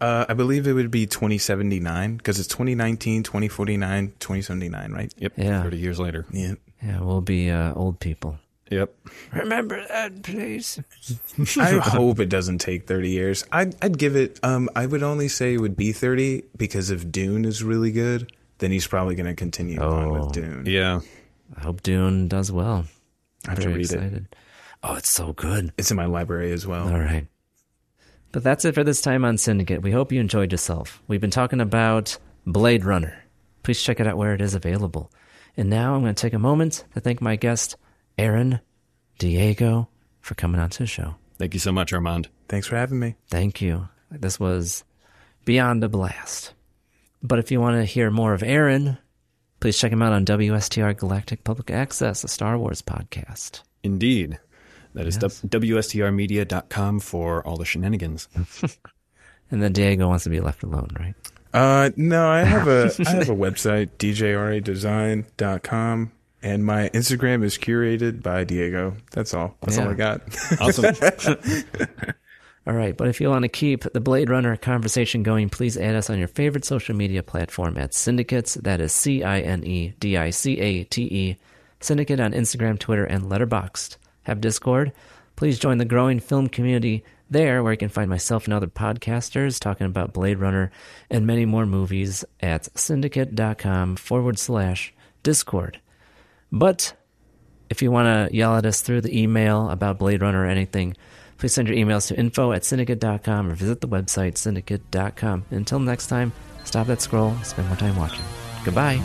Uh, I believe it would be 2079 because it's 2019, 2049, 2079, right? Yep. Yeah. 30 years later. Yeah. Yeah, we'll be uh, old people. Yep. Remember that, please. I hope it doesn't take 30 years. I'd, I'd give it, um, I would only say it would be 30 because if Dune is really good, then he's probably going to continue on with Dune. Yeah. I hope Dune does well. I have to Very read it. Oh, it's so good. It's in my library as well. All right. But that's it for this time on Cinedicate. We hope you enjoyed yourself. We've been talking about Blade Runner. Please check it out where it is available. And now I'm going to take a moment to thank my guest, Aaron Diego, for coming on to the show. Thank you so much, Armand. Thanks for having me. Thank you. This was beyond a blast. But if you want to hear more of Aaron, please check him out on WSTR Galactic Public Access, a Star Wars podcast. Indeed. That is Yes. WSTRmedia.com for all the shenanigans. And then Diego wants to be left alone, right? Uh, no, I have a I have a website djradesign.com And my Instagram is curated by Diego. That's all. That's all I got. Awesome. All right, but if you want to keep the Blade Runner conversation going, please add us on your favorite social media platform at Cinedicates. That is C I N E D I C A T E. Cinedicate on Instagram, Twitter, and Letterboxd. Have Discord? Please join the growing film community there, where you can find myself and other podcasters talking about Blade Runner and many more movies at cinedicate.com forward slash Discord. But if you want to yell at us through the email about Blade Runner or anything, please send your emails to info at cinedicate.com or visit the website cinedicate.com. Until next time, stop that scroll, spend more time watching. Goodbye.